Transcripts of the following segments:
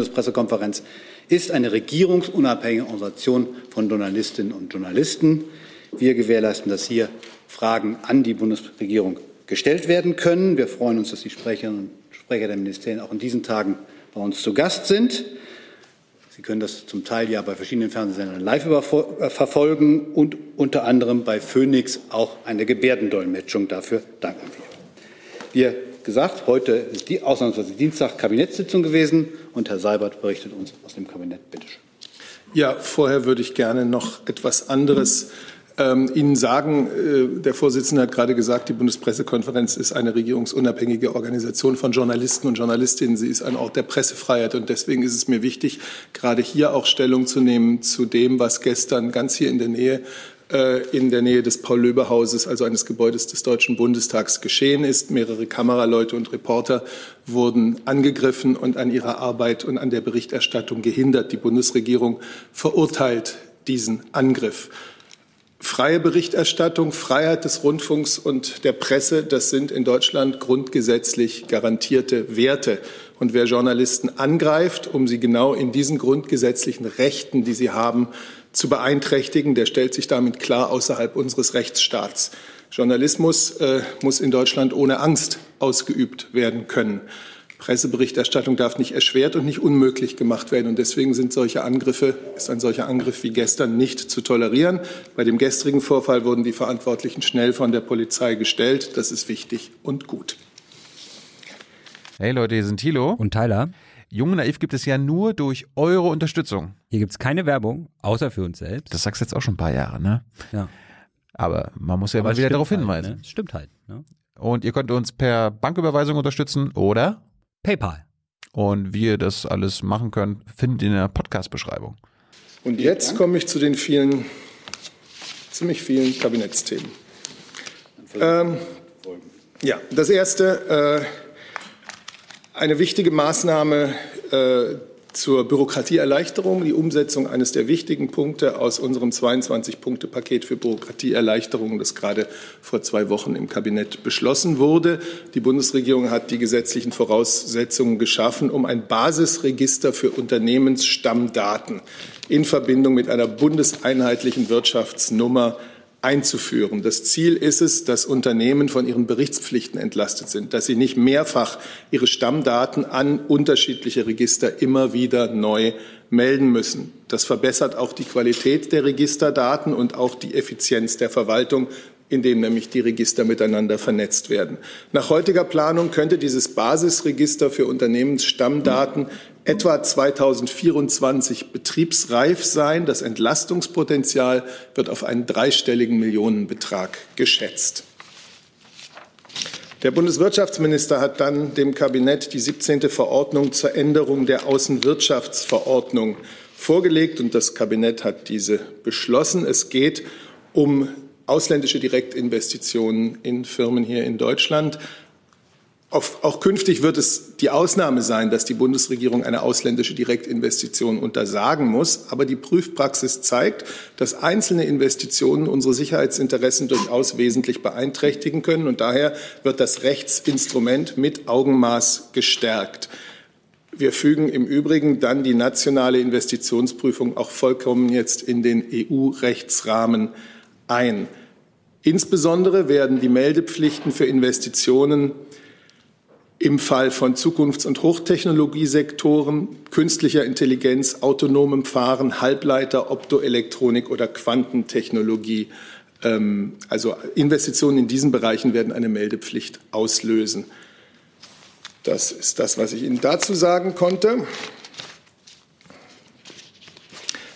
Bundespressekonferenz ist eine regierungsunabhängige Organisation von Journalistinnen und Journalisten. Wir gewährleisten, dass hier Fragen an die Bundesregierung gestellt werden können. Wir freuen uns, dass die Sprecherinnen und Sprecher der Ministerien auch in diesen Tagen bei uns zu Gast sind. Sie können das zum Teil ja bei verschiedenen Fernsehsendern live verfolgen und unter anderem bei Phoenix auch eine Gebärdendolmetschung. Dafür danken wir. Wie gesagt, heute ist die ausnahmsweise Dienstag Kabinettssitzung gewesen und Herr Seibert berichtet uns aus dem Kabinett. Bitte schön. Ja, vorher würde ich gerne noch etwas anderes ähm, Ihnen sagen, äh, der Vorsitzende hat gerade gesagt, die Bundespressekonferenz ist eine regierungsunabhängige Organisation von Journalisten und Journalistinnen. Sie ist ein Ort der Pressefreiheit. Und deswegen ist es mir wichtig, gerade hier auch Stellung zu nehmen zu dem, was gestern ganz hier in der Nähe äh, in der Nähe des Paul-Löbe-Hauses, also eines Gebäudes des Deutschen Bundestags, geschehen ist. Mehrere Kameraleute und Reporter wurden angegriffen und an ihrer Arbeit und an der Berichterstattung gehindert. Die Bundesregierung verurteilt diesen Angriff. Freie Berichterstattung, Freiheit des Rundfunks und der Presse, das sind in Deutschland grundgesetzlich garantierte Werte. Und wer Journalisten angreift, um sie genau in diesen grundgesetzlichen Rechten, die sie haben, zu beeinträchtigen, der stellt sich damit klar außerhalb unseres Rechtsstaats. Journalismus äh, muss in Deutschland ohne Angst ausgeübt werden können. Presseberichterstattung darf nicht erschwert und nicht unmöglich gemacht werden. Und deswegen sind solche Angriffe, ist ein solcher Angriff wie gestern nicht zu tolerieren. Bei dem gestrigen Vorfall wurden die Verantwortlichen schnell von der Polizei gestellt. Das ist wichtig und gut. Hey Leute, hier sind Thilo und Tyler. Jung Naiv gibt es ja nur durch eure Unterstützung. Hier gibt es keine Werbung, außer für uns selbst. Das sagst du jetzt auch schon ein paar Jahre, ne? Ja. Aber man muss ja Aber mal wieder darauf halt, hinweisen. Ne? Stimmt halt. Ne? Und ihr könnt uns per Banküberweisung unterstützen oder PayPal. Und wie ihr das alles machen könnt, findet ihr in der Podcast-Beschreibung. Und jetzt komme ich zu den vielen, ziemlich vielen Kabinettsthemen. Ähm, ja, das erste, äh, eine wichtige Maßnahme, äh, zur Bürokratieerleichterung, die Umsetzung eines der wichtigen Punkte aus unserem 22-Punkte-Paket für Bürokratieerleichterung, das gerade vor zwei Wochen im Kabinett beschlossen wurde. Die Bundesregierung hat die gesetzlichen Voraussetzungen geschaffen, um ein Basisregister für Unternehmensstammdaten in Verbindung mit einer bundeseinheitlichen Wirtschaftsnummer einzuführen. Das Ziel ist es, dass Unternehmen von ihren Berichtspflichten entlastet sind, dass sie nicht mehrfach ihre Stammdaten an unterschiedliche Register immer wieder neu melden müssen. Das verbessert auch die Qualität der Registerdaten und auch die Effizienz der Verwaltung indem nämlich die Register miteinander vernetzt werden. Nach heutiger Planung könnte dieses Basisregister für Unternehmensstammdaten etwa 2024 betriebsreif sein. Das Entlastungspotenzial wird auf einen dreistelligen Millionenbetrag geschätzt. Der Bundeswirtschaftsminister hat dann dem Kabinett die 17. Verordnung zur Änderung der Außenwirtschaftsverordnung vorgelegt und das Kabinett hat diese beschlossen. Es geht um ausländische Direktinvestitionen in Firmen hier in Deutschland. Auch künftig wird es die Ausnahme sein, dass die Bundesregierung eine ausländische Direktinvestition untersagen muss. Aber die Prüfpraxis zeigt, dass einzelne Investitionen unsere Sicherheitsinteressen durchaus wesentlich beeinträchtigen können. Und daher wird das Rechtsinstrument mit Augenmaß gestärkt. Wir fügen im Übrigen dann die nationale Investitionsprüfung auch vollkommen jetzt in den EU-Rechtsrahmen ein. Insbesondere werden die Meldepflichten für Investitionen im Fall von Zukunfts- und Hochtechnologiesektoren, künstlicher Intelligenz, autonomem Fahren, Halbleiter, Optoelektronik oder Quantentechnologie, ähm, also Investitionen in diesen Bereichen werden eine Meldepflicht auslösen. Das ist das, was ich Ihnen dazu sagen konnte.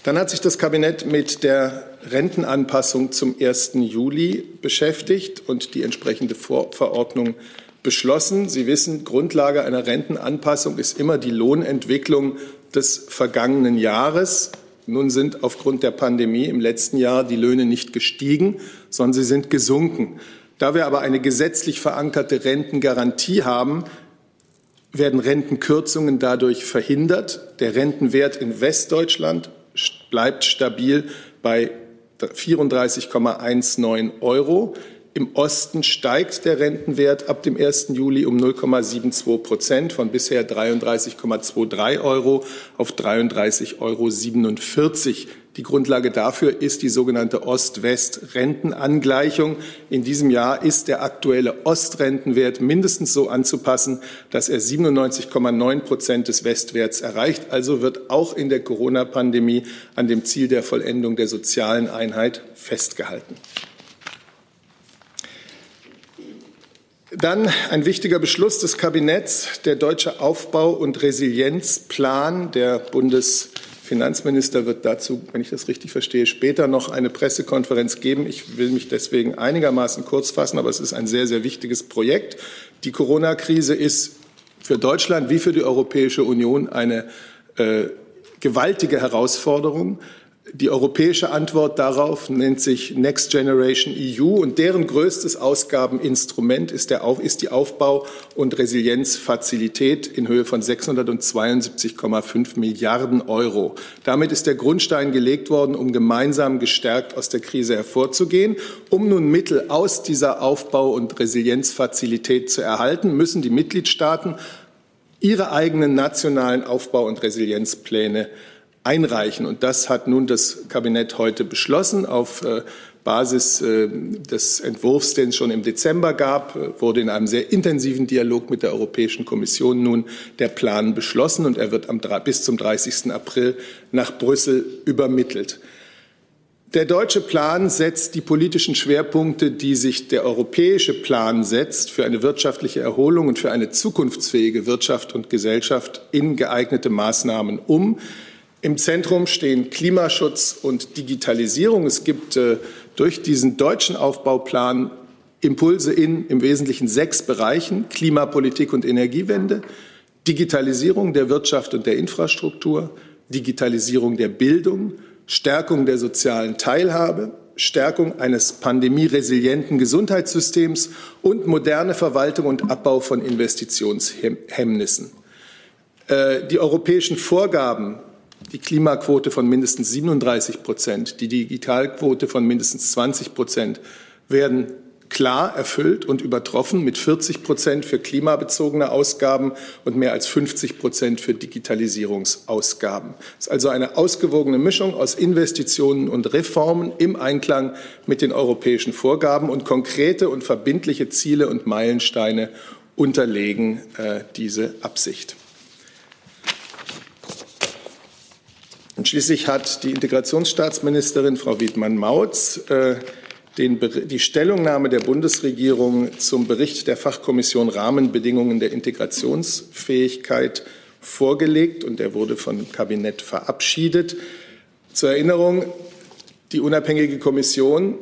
Dann hat sich das Kabinett mit der Rentenanpassung zum 1. Juli beschäftigt und die entsprechende Verordnung beschlossen. Sie wissen, Grundlage einer Rentenanpassung ist immer die Lohnentwicklung des vergangenen Jahres. Nun sind aufgrund der Pandemie im letzten Jahr die Löhne nicht gestiegen, sondern sie sind gesunken. Da wir aber eine gesetzlich verankerte Rentengarantie haben, werden Rentenkürzungen dadurch verhindert. Der Rentenwert in Westdeutschland bleibt stabil bei 34,19 Euro. Im Osten steigt der Rentenwert ab dem 1. Juli um 0,72 Prozent von bisher 33,23 Euro auf 33,47 Euro. Die Grundlage dafür ist die sogenannte Ost-West-Rentenangleichung. In diesem Jahr ist der aktuelle Ostrentenwert mindestens so anzupassen, dass er 97,9 Prozent des Westwerts erreicht. Also wird auch in der Corona-Pandemie an dem Ziel der Vollendung der sozialen Einheit festgehalten. Dann ein wichtiger Beschluss des Kabinetts, der deutsche Aufbau- und Resilienzplan. Der Bundesfinanzminister wird dazu, wenn ich das richtig verstehe, später noch eine Pressekonferenz geben. Ich will mich deswegen einigermaßen kurz fassen, aber es ist ein sehr, sehr wichtiges Projekt. Die Corona-Krise ist für Deutschland wie für die Europäische Union eine äh, gewaltige Herausforderung. Die europäische Antwort darauf nennt sich Next Generation EU und deren größtes Ausgabeninstrument ist, der, ist die Aufbau- und Resilienzfazilität in Höhe von 672,5 Milliarden Euro. Damit ist der Grundstein gelegt worden, um gemeinsam gestärkt aus der Krise hervorzugehen. Um nun Mittel aus dieser Aufbau- und Resilienzfazilität zu erhalten, müssen die Mitgliedstaaten ihre eigenen nationalen Aufbau- und Resilienzpläne einreichen. Und das hat nun das Kabinett heute beschlossen. Auf äh, Basis äh, des Entwurfs, den es schon im Dezember gab, äh, wurde in einem sehr intensiven Dialog mit der Europäischen Kommission nun der Plan beschlossen und er wird am, bis zum 30. April nach Brüssel übermittelt. Der deutsche Plan setzt die politischen Schwerpunkte, die sich der europäische Plan setzt, für eine wirtschaftliche Erholung und für eine zukunftsfähige Wirtschaft und Gesellschaft in geeignete Maßnahmen um. Im Zentrum stehen Klimaschutz und Digitalisierung. Es gibt äh, durch diesen deutschen Aufbauplan Impulse in im Wesentlichen sechs Bereichen Klimapolitik und Energiewende, Digitalisierung der Wirtschaft und der Infrastruktur, Digitalisierung der Bildung, Stärkung der sozialen Teilhabe, Stärkung eines pandemieresilienten Gesundheitssystems und moderne Verwaltung und Abbau von Investitionshemmnissen. Äh, die europäischen Vorgaben die Klimaquote von mindestens 37 Prozent, die Digitalquote von mindestens 20 Prozent werden klar erfüllt und übertroffen mit 40 Prozent für klimabezogene Ausgaben und mehr als 50 Prozent für Digitalisierungsausgaben. Es ist also eine ausgewogene Mischung aus Investitionen und Reformen im Einklang mit den europäischen Vorgaben und konkrete und verbindliche Ziele und Meilensteine unterlegen äh, diese Absicht. Und schließlich hat die Integrationsstaatsministerin Frau Wiedmann-Mautz äh, den, die Stellungnahme der Bundesregierung zum Bericht der Fachkommission Rahmenbedingungen der Integrationsfähigkeit vorgelegt und der wurde vom Kabinett verabschiedet. Zur Erinnerung, die unabhängige Kommission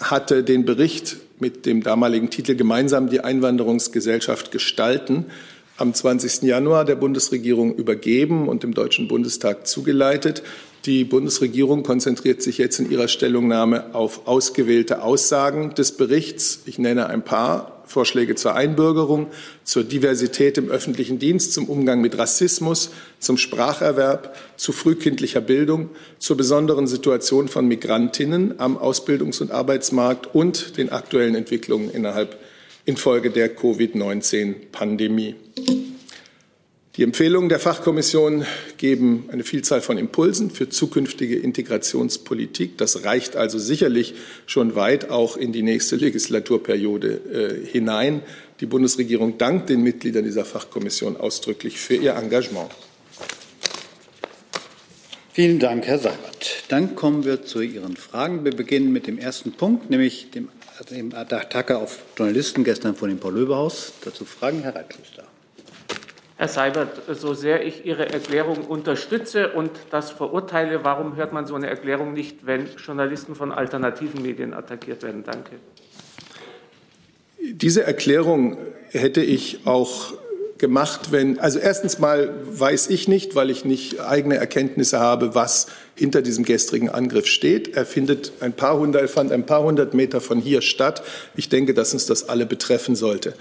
hatte den Bericht mit dem damaligen Titel Gemeinsam die Einwanderungsgesellschaft gestalten am 20. Januar der Bundesregierung übergeben und dem Deutschen Bundestag zugeleitet. Die Bundesregierung konzentriert sich jetzt in ihrer Stellungnahme auf ausgewählte Aussagen des Berichts. Ich nenne ein paar Vorschläge zur Einbürgerung, zur Diversität im öffentlichen Dienst, zum Umgang mit Rassismus, zum Spracherwerb, zu frühkindlicher Bildung, zur besonderen Situation von Migrantinnen am Ausbildungs- und Arbeitsmarkt und den aktuellen Entwicklungen innerhalb infolge der Covid-19-Pandemie. Die Empfehlungen der Fachkommission geben eine Vielzahl von Impulsen für zukünftige Integrationspolitik. Das reicht also sicherlich schon weit auch in die nächste Legislaturperiode äh, hinein. Die Bundesregierung dankt den Mitgliedern dieser Fachkommission ausdrücklich für ihr Engagement. Vielen Dank, Herr Seibert. Dann kommen wir zu Ihren Fragen. Wir beginnen mit dem ersten Punkt, nämlich dem dem Attacke auf Journalisten gestern vor dem Paul-Löbe-Haus. Dazu Fragen, Herr Reitklöster. Herr Seibert, so sehr ich Ihre Erklärung unterstütze und das verurteile, warum hört man so eine Erklärung nicht, wenn Journalisten von alternativen Medien attackiert werden? Danke. Diese Erklärung hätte ich auch gemacht, wenn, also erstens mal weiß ich nicht, weil ich nicht eigene Erkenntnisse habe, was hinter diesem gestrigen Angriff steht. Er findet ein paar hundert, er fand ein paar hundert Meter von hier statt. Ich denke, dass uns das alle betreffen sollte.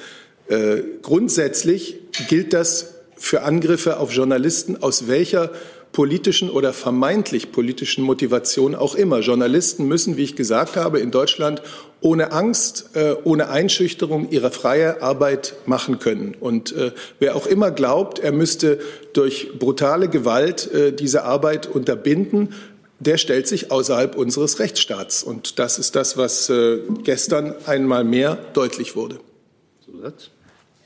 Äh, grundsätzlich gilt das für Angriffe auf Journalisten aus welcher politischen oder vermeintlich politischen Motivation auch immer. Journalisten müssen, wie ich gesagt habe, in Deutschland ohne Angst, äh, ohne Einschüchterung ihre freie Arbeit machen können. Und äh, wer auch immer glaubt, er müsste durch brutale Gewalt äh, diese Arbeit unterbinden, der stellt sich außerhalb unseres Rechtsstaats. Und das ist das, was gestern einmal mehr deutlich wurde. Zusatz?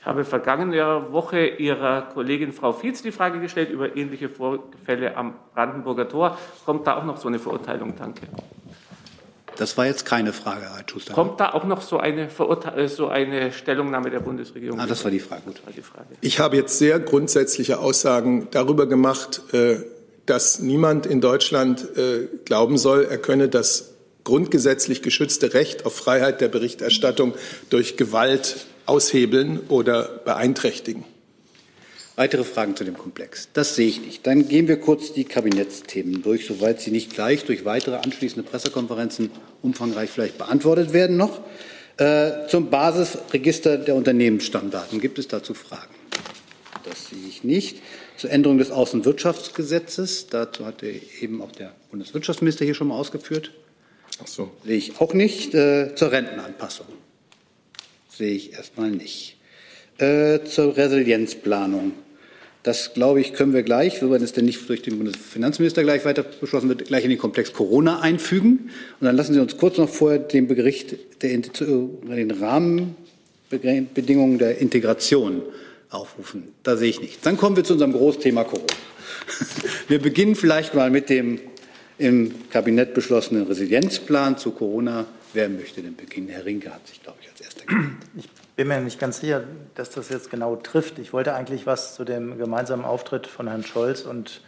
Habe vergangene Woche Ihrer Kollegin Frau Fietz die Frage gestellt über ähnliche Vorfälle am Brandenburger Tor. Kommt da auch noch so eine Verurteilung? Danke. Das war jetzt keine Frage, Herr Schuster. Kommt da auch noch so eine, äh, so eine Stellungnahme der Bundesregierung? Ah, das war die Frage. Gut. War die Frage. Ich habe jetzt sehr grundsätzliche Aussagen darüber gemacht, äh, dass niemand in Deutschland äh, glauben soll, er könne das grundgesetzlich geschützte Recht auf Freiheit der Berichterstattung durch Gewalt aushebeln oder beeinträchtigen. Weitere Fragen zu dem Komplex? Das sehe ich nicht. Dann gehen wir kurz die Kabinettsthemen durch, soweit sie nicht gleich durch weitere anschließende Pressekonferenzen umfangreich vielleicht beantwortet werden noch. Äh, zum Basisregister der Unternehmensstammdaten gibt es dazu Fragen? Das sehe ich nicht. Zur Änderung des Außenwirtschaftsgesetzes, dazu hatte eben auch der Bundeswirtschaftsminister hier schon mal ausgeführt. Ach so. Sehe ich auch nicht. Äh, zur Rentenanpassung sehe ich erstmal nicht. Äh, zur Resilienzplanung. Das, glaube ich, können wir gleich, wenn es denn nicht durch den Bundesfinanzminister gleich weiter beschlossen wird, gleich in den Komplex Corona einfügen. Und dann lassen Sie uns kurz noch vorher den Bericht der, den Rahmenbedingungen der Integration aufrufen. Da sehe ich nichts. Dann kommen wir zu unserem Großthema Corona. Wir beginnen vielleicht mal mit dem im Kabinett beschlossenen Resilienzplan zu Corona. Wer möchte denn beginnen? Herr Rinke hat sich, glaube ich, als erster gemeldet. Ich bin mir nicht ganz sicher, dass das jetzt genau trifft. Ich wollte eigentlich was zu dem gemeinsamen Auftritt von Herrn Scholz und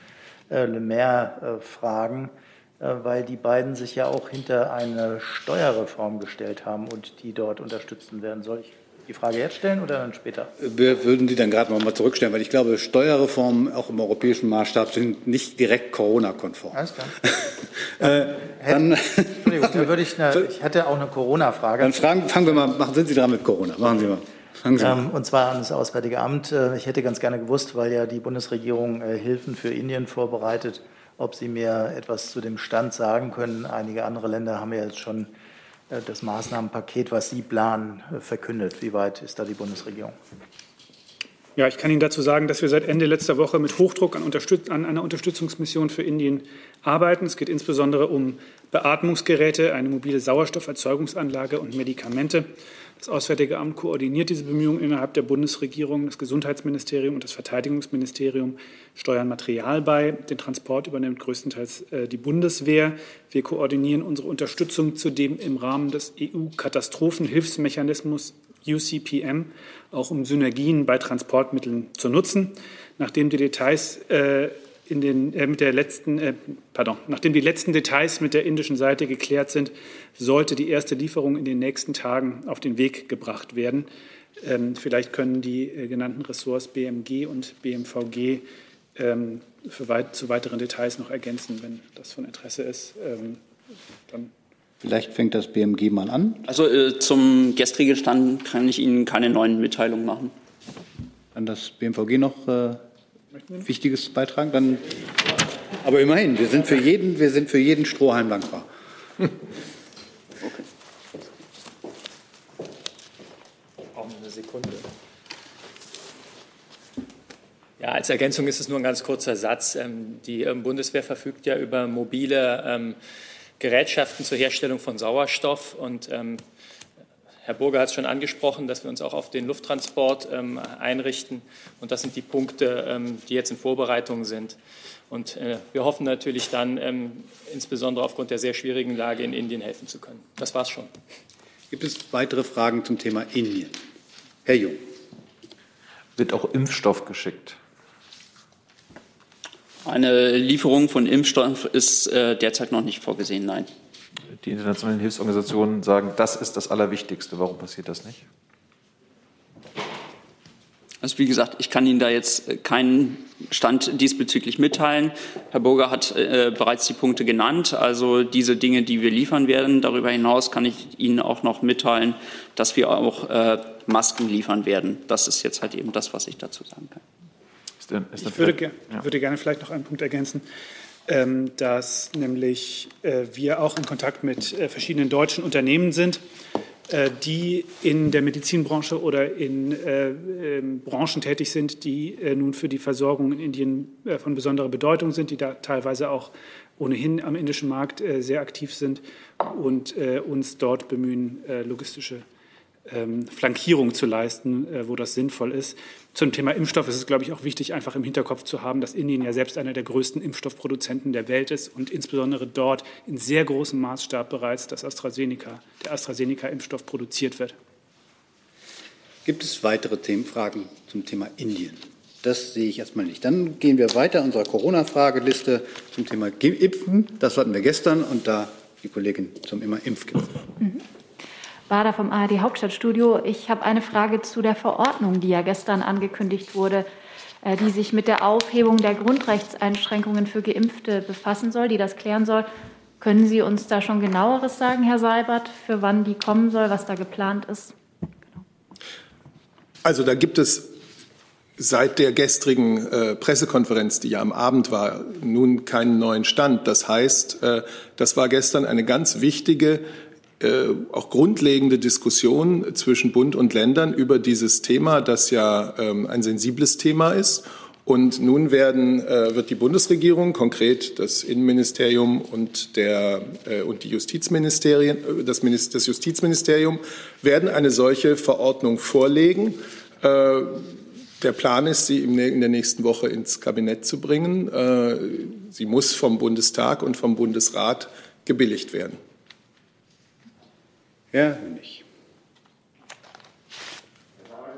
äh, Le Maire äh, fragen, äh, weil die beiden sich ja auch hinter eine Steuerreform gestellt haben und die dort unterstützen werden. Soll ich die Frage jetzt stellen oder dann später? Wir würden die dann gerade noch mal zurückstellen, weil ich glaube, Steuerreformen auch im europäischen Maßstab sind nicht direkt Corona-konform. Alles klar. äh, dann, Entschuldigung, dann würde ich, eine, ich hätte auch eine Corona-Frage. Dann fragen, fangen wir mal, machen, sind Sie dran mit Corona? Machen Sie mal. Ähm, und zwar an das Auswärtige Amt. Äh, ich hätte ganz gerne gewusst, weil ja die Bundesregierung äh, Hilfen für Indien vorbereitet, ob Sie mir etwas zu dem Stand sagen können. Einige andere Länder haben ja jetzt schon das Maßnahmenpaket, was Sie planen, äh, verkündet. Wie weit ist da die Bundesregierung? Ja, ich kann Ihnen dazu sagen, dass wir seit Ende letzter Woche mit Hochdruck an, Unterstütz an einer Unterstützungsmission für Indien arbeiten. Es geht insbesondere um Beatmungsgeräte, eine mobile Sauerstofferzeugungsanlage und Medikamente. Das Auswärtige Amt koordiniert diese Bemühungen innerhalb der Bundesregierung. Das Gesundheitsministerium und das Verteidigungsministerium steuern Material bei. Den Transport übernimmt größtenteils äh, die Bundeswehr. Wir koordinieren unsere Unterstützung zudem im Rahmen des EU-Katastrophenhilfsmechanismus UCPM, auch um Synergien bei Transportmitteln zu nutzen. Nachdem die Details äh, in den, äh, mit der letzten, äh, pardon, nachdem die letzten Details mit der indischen Seite geklärt sind, sollte die erste Lieferung in den nächsten Tagen auf den Weg gebracht werden. Ähm, vielleicht können die äh, genannten Ressorts BMG und BMVG ähm, weit, zu weiteren Details noch ergänzen, wenn das von Interesse ist. Ähm, Vielleicht fängt das BMG mal an. Also äh, zum gestrigen Stand kann ich Ihnen keine neuen Mitteilungen machen. Kann das BMVG noch äh, Wichtiges beitragen? Dann, aber immerhin, wir sind für jeden, wir sind für jeden Strohhalm dankbar. Okay. Auch eine Sekunde. Ja, als Ergänzung ist es nur ein ganz kurzer Satz. Ähm, die ähm, Bundeswehr verfügt ja über mobile ähm, Gerätschaften zur Herstellung von Sauerstoff und Herr Burger hat es schon angesprochen, dass wir uns auch auf den Lufttransport ähm, einrichten. Und das sind die Punkte, ähm, die jetzt in Vorbereitung sind. Und äh, wir hoffen natürlich dann, ähm, insbesondere aufgrund der sehr schwierigen Lage in Indien, helfen zu können. Das war es schon. Gibt es weitere Fragen zum Thema Indien? Herr Jung. Wird auch Impfstoff geschickt? Eine Lieferung von Impfstoff ist äh, derzeit noch nicht vorgesehen, nein die internationalen Hilfsorganisationen sagen, das ist das Allerwichtigste. Warum passiert das nicht? Also wie gesagt, ich kann Ihnen da jetzt äh, keinen Stand diesbezüglich mitteilen. Herr Burger hat äh, bereits die Punkte genannt, also diese Dinge, die wir liefern werden. Darüber hinaus kann ich Ihnen auch noch mitteilen, dass wir auch äh, Masken liefern werden. Das ist jetzt halt eben das, was ich dazu sagen kann. Ist denn, ist ich würde, ger ja. würde, gerne vielleicht noch einen Punkt ergänzen, dass nämlich äh, wir auch in Kontakt mit äh, verschiedenen deutschen Unternehmen sind, äh, die in der Medizinbranche oder in äh, ähm, Branchen tätig sind, die nun für die Versorgung in Indien von besonderer Bedeutung sind, die da teilweise auch ohnehin am indischen Markt sehr aktiv sind und uns dort bemühen, logistische ähm, Flankierung zu leisten, wo das sinnvoll ist. Zum Thema Impfstoff ist es, glaube ich, auch wichtig, einfach im Hinterkopf zu haben, dass Indien ja selbst einer der größten Impfstoffproduzenten der Welt ist und insbesondere dort in sehr großem Maßstab bereits das AstraZeneca, der AstraZeneca-Impfstoff produziert wird. Gibt es weitere Themenfragen zum Thema Indien? Das sehe ich erstmal nicht. Dann gehen wir weiter unserer Corona-Frageliste zum Thema Impfen. Das hatten wir gestern und da die Kollegin zum immer Impfgipfel. Mhm. Bader vom ARD Hauptstadtstudio. Ich habe eine Frage zu der Verordnung, die ja gestern angekündigt wurde, äh, die sich mit der Aufhebung der Grundrechtseinschränkungen für Geimpfte befassen soll, die das klären soll. Können Sie uns da schon genaueres sagen, Herr Seibert, für wann die kommen soll, was da geplant ist? Also da gibt es seit der gestrigen äh, Pressekonferenz, die ja am Abend war, nun keinen neuen Stand. Das heißt, äh, das war gestern eine ganz wichtige äh, auch grundlegende Diskussion zwischen Bund und Ländern über dieses Thema, das ja ähm, ein sensibles Thema ist. Und nun werden, äh, wird die Bundesregierung, konkret das Innenministerium und, der, äh, und die Justizministerien, äh, das, Minister, das Justizministerium werden eine solche Verordnung vorlegen. Äh, der Plan ist, sie in der nächsten Woche ins Kabinett zu bringen. Äh, sie muss vom Bundestag und vom Bundesrat gebilligt werden. Herr Hönig.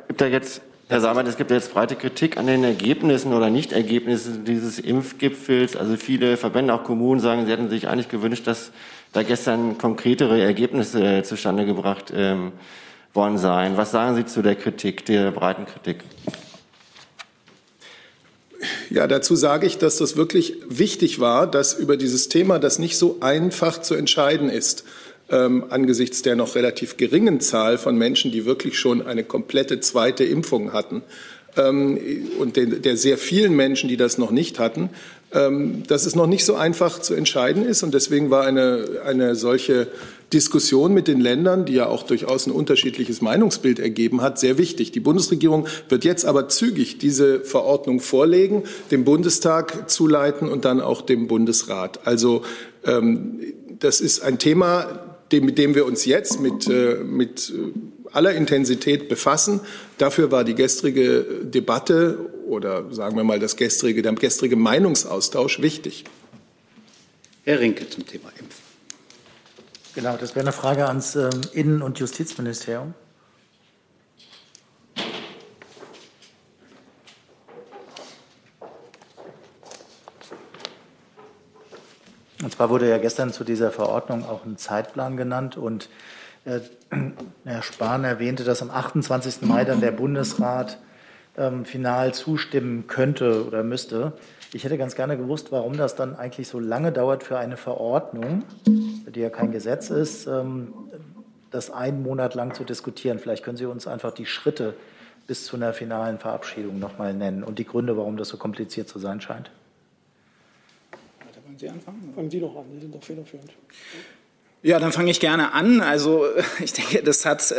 Gibt da jetzt, Herr Samann, es gibt jetzt breite Kritik an den Ergebnissen oder Nichtergebnissen dieses Impfgipfels. Also viele Verbände, auch Kommunen sagen, sie hätten sich eigentlich gewünscht, dass da gestern konkretere Ergebnisse zustande gebracht ähm, worden seien. Was sagen Sie zu der Kritik, der breiten Kritik? Ja, dazu sage ich, dass das wirklich wichtig war, dass über dieses Thema, das nicht so einfach zu entscheiden ist, ähm, angesichts der noch relativ geringen Zahl von Menschen, die wirklich schon eine komplette zweite Impfung hatten ähm, und den, der sehr vielen Menschen, die das noch nicht hatten, ähm, dass es noch nicht so einfach zu entscheiden ist. Und deswegen war eine, eine solche Diskussion mit den Ländern, die ja auch durchaus ein unterschiedliches Meinungsbild ergeben hat, sehr wichtig. Die Bundesregierung wird jetzt aber zügig diese Verordnung vorlegen, dem Bundestag zuleiten und dann auch dem Bundesrat. Also ähm, das ist ein Thema, dem, mit dem wir uns jetzt mit, äh, mit äh, aller Intensität befassen. Dafür war die gestrige Debatte oder sagen wir mal das gestrige, der gestrige Meinungsaustausch wichtig. Herr Rinke zum Thema Impfen. Genau, das wäre eine Frage ans ähm, Innen- und Justizministerium. Und zwar wurde ja gestern zu dieser Verordnung auch ein Zeitplan genannt und äh, Herr Spahn erwähnte, dass am 28. Mai dann der Bundesrat ähm, final zustimmen könnte oder müsste. Ich hätte ganz gerne gewusst, warum das dann eigentlich so lange dauert für eine Verordnung, die ja kein Gesetz ist, ähm, das einen Monat lang zu diskutieren. Vielleicht können Sie uns einfach die Schritte bis zu einer finalen Verabschiedung noch mal nennen und die Gründe, warum das so kompliziert zu sein scheint. Sie anfangen? Fangen Sie doch an, Sie sind doch federführend. Ja, dann fange ich gerne an. Also ich denke, das hat äh,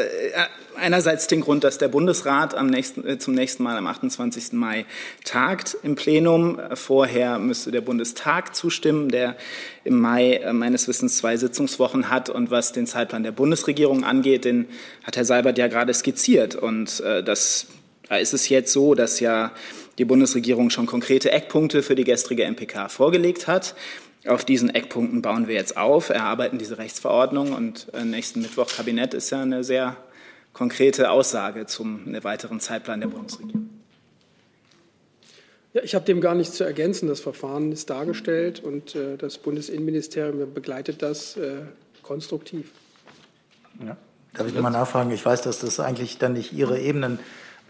einerseits den Grund, dass der Bundesrat am nächsten, äh, zum nächsten Mal am 28. Mai tagt im Plenum. Vorher müsste der Bundestag zustimmen, der im Mai äh, meines Wissens zwei Sitzungswochen hat. Und was den Zeitplan der Bundesregierung angeht, den hat Herr Seibert ja gerade skizziert. Und das, da ist es jetzt so, dass ja die Bundesregierung schon konkrete Eckpunkte für die gestrige MPK vorgelegt hat. Auf diesen Eckpunkten bauen wir jetzt auf, erarbeiten diese Rechtsverordnung und äh, nächsten Mittwoch Kabinett ist ja eine sehr konkrete Aussage zum weiteren Zeitplan der Bundesregierung. Ja, ich habe dem gar nichts zu ergänzen. Das Verfahren ist dargestellt und äh, das Bundesinnenministerium begleitet das äh, konstruktiv. Ja. Darf ich nochmal nachfragen? Ich weiß, dass das eigentlich dann nicht Ihre Ebenen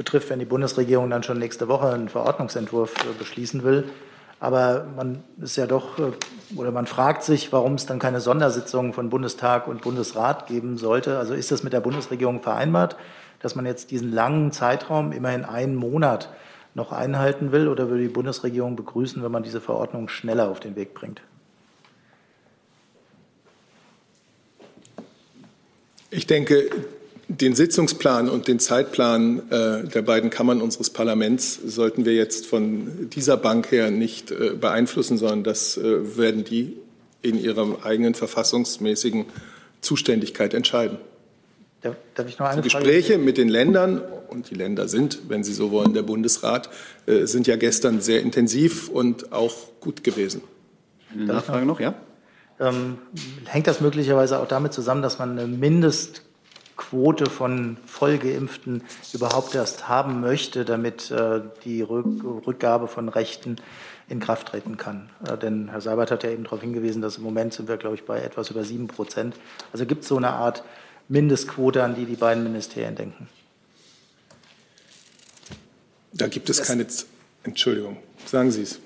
betrifft, wenn die Bundesregierung dann schon nächste Woche einen Verordnungsentwurf äh, beschließen will. Aber man ist ja doch, äh, oder man fragt sich, warum es dann keine Sondersitzungen von Bundestag und Bundesrat geben sollte. Also ist das mit der Bundesregierung vereinbart, dass man jetzt diesen langen Zeitraum, immerhin einen Monat, noch einhalten will? Oder würde die Bundesregierung begrüßen, wenn man diese Verordnung schneller auf den Weg bringt? Ich denke, den Sitzungsplan und den Zeitplan äh, der beiden Kammern unseres Parlaments sollten wir jetzt von dieser Bank her nicht äh, beeinflussen, sondern das äh, werden die in ihrer eigenen verfassungsmäßigen Zuständigkeit entscheiden. Darf ich noch eine die Gespräche mit den Ländern, und die Länder sind, wenn Sie so wollen, der Bundesrat, äh, sind ja gestern sehr intensiv und auch gut gewesen. Eine Nachfrage noch, ja? Ähm, hängt das möglicherweise auch damit zusammen, dass man eine Mindestquote von Vollgeimpften überhaupt erst haben möchte, damit äh, die Rückgabe von Rechten in Kraft treten kann? Äh, denn Herr Seibert hat ja eben darauf hingewiesen, dass im Moment sind wir, glaube ich, bei etwas über sieben Prozent. Also gibt es so eine Art Mindestquote, an die die beiden Ministerien denken? Da gibt es keine. Z Entschuldigung, sagen Sie es.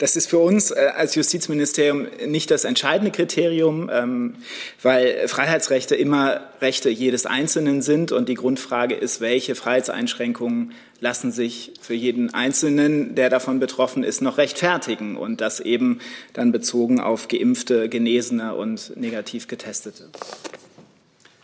Das ist für uns äh, als Justizministerium nicht das entscheidende Kriterium, ähm, weil Freiheitsrechte immer Rechte jedes Einzelnen sind und die Grundfrage ist, welche Freiheitseinschränkungen lassen sich für jeden Einzelnen, der davon betroffen ist, noch rechtfertigen und das eben dann bezogen auf geimpfte, Genesene und negativ getestete.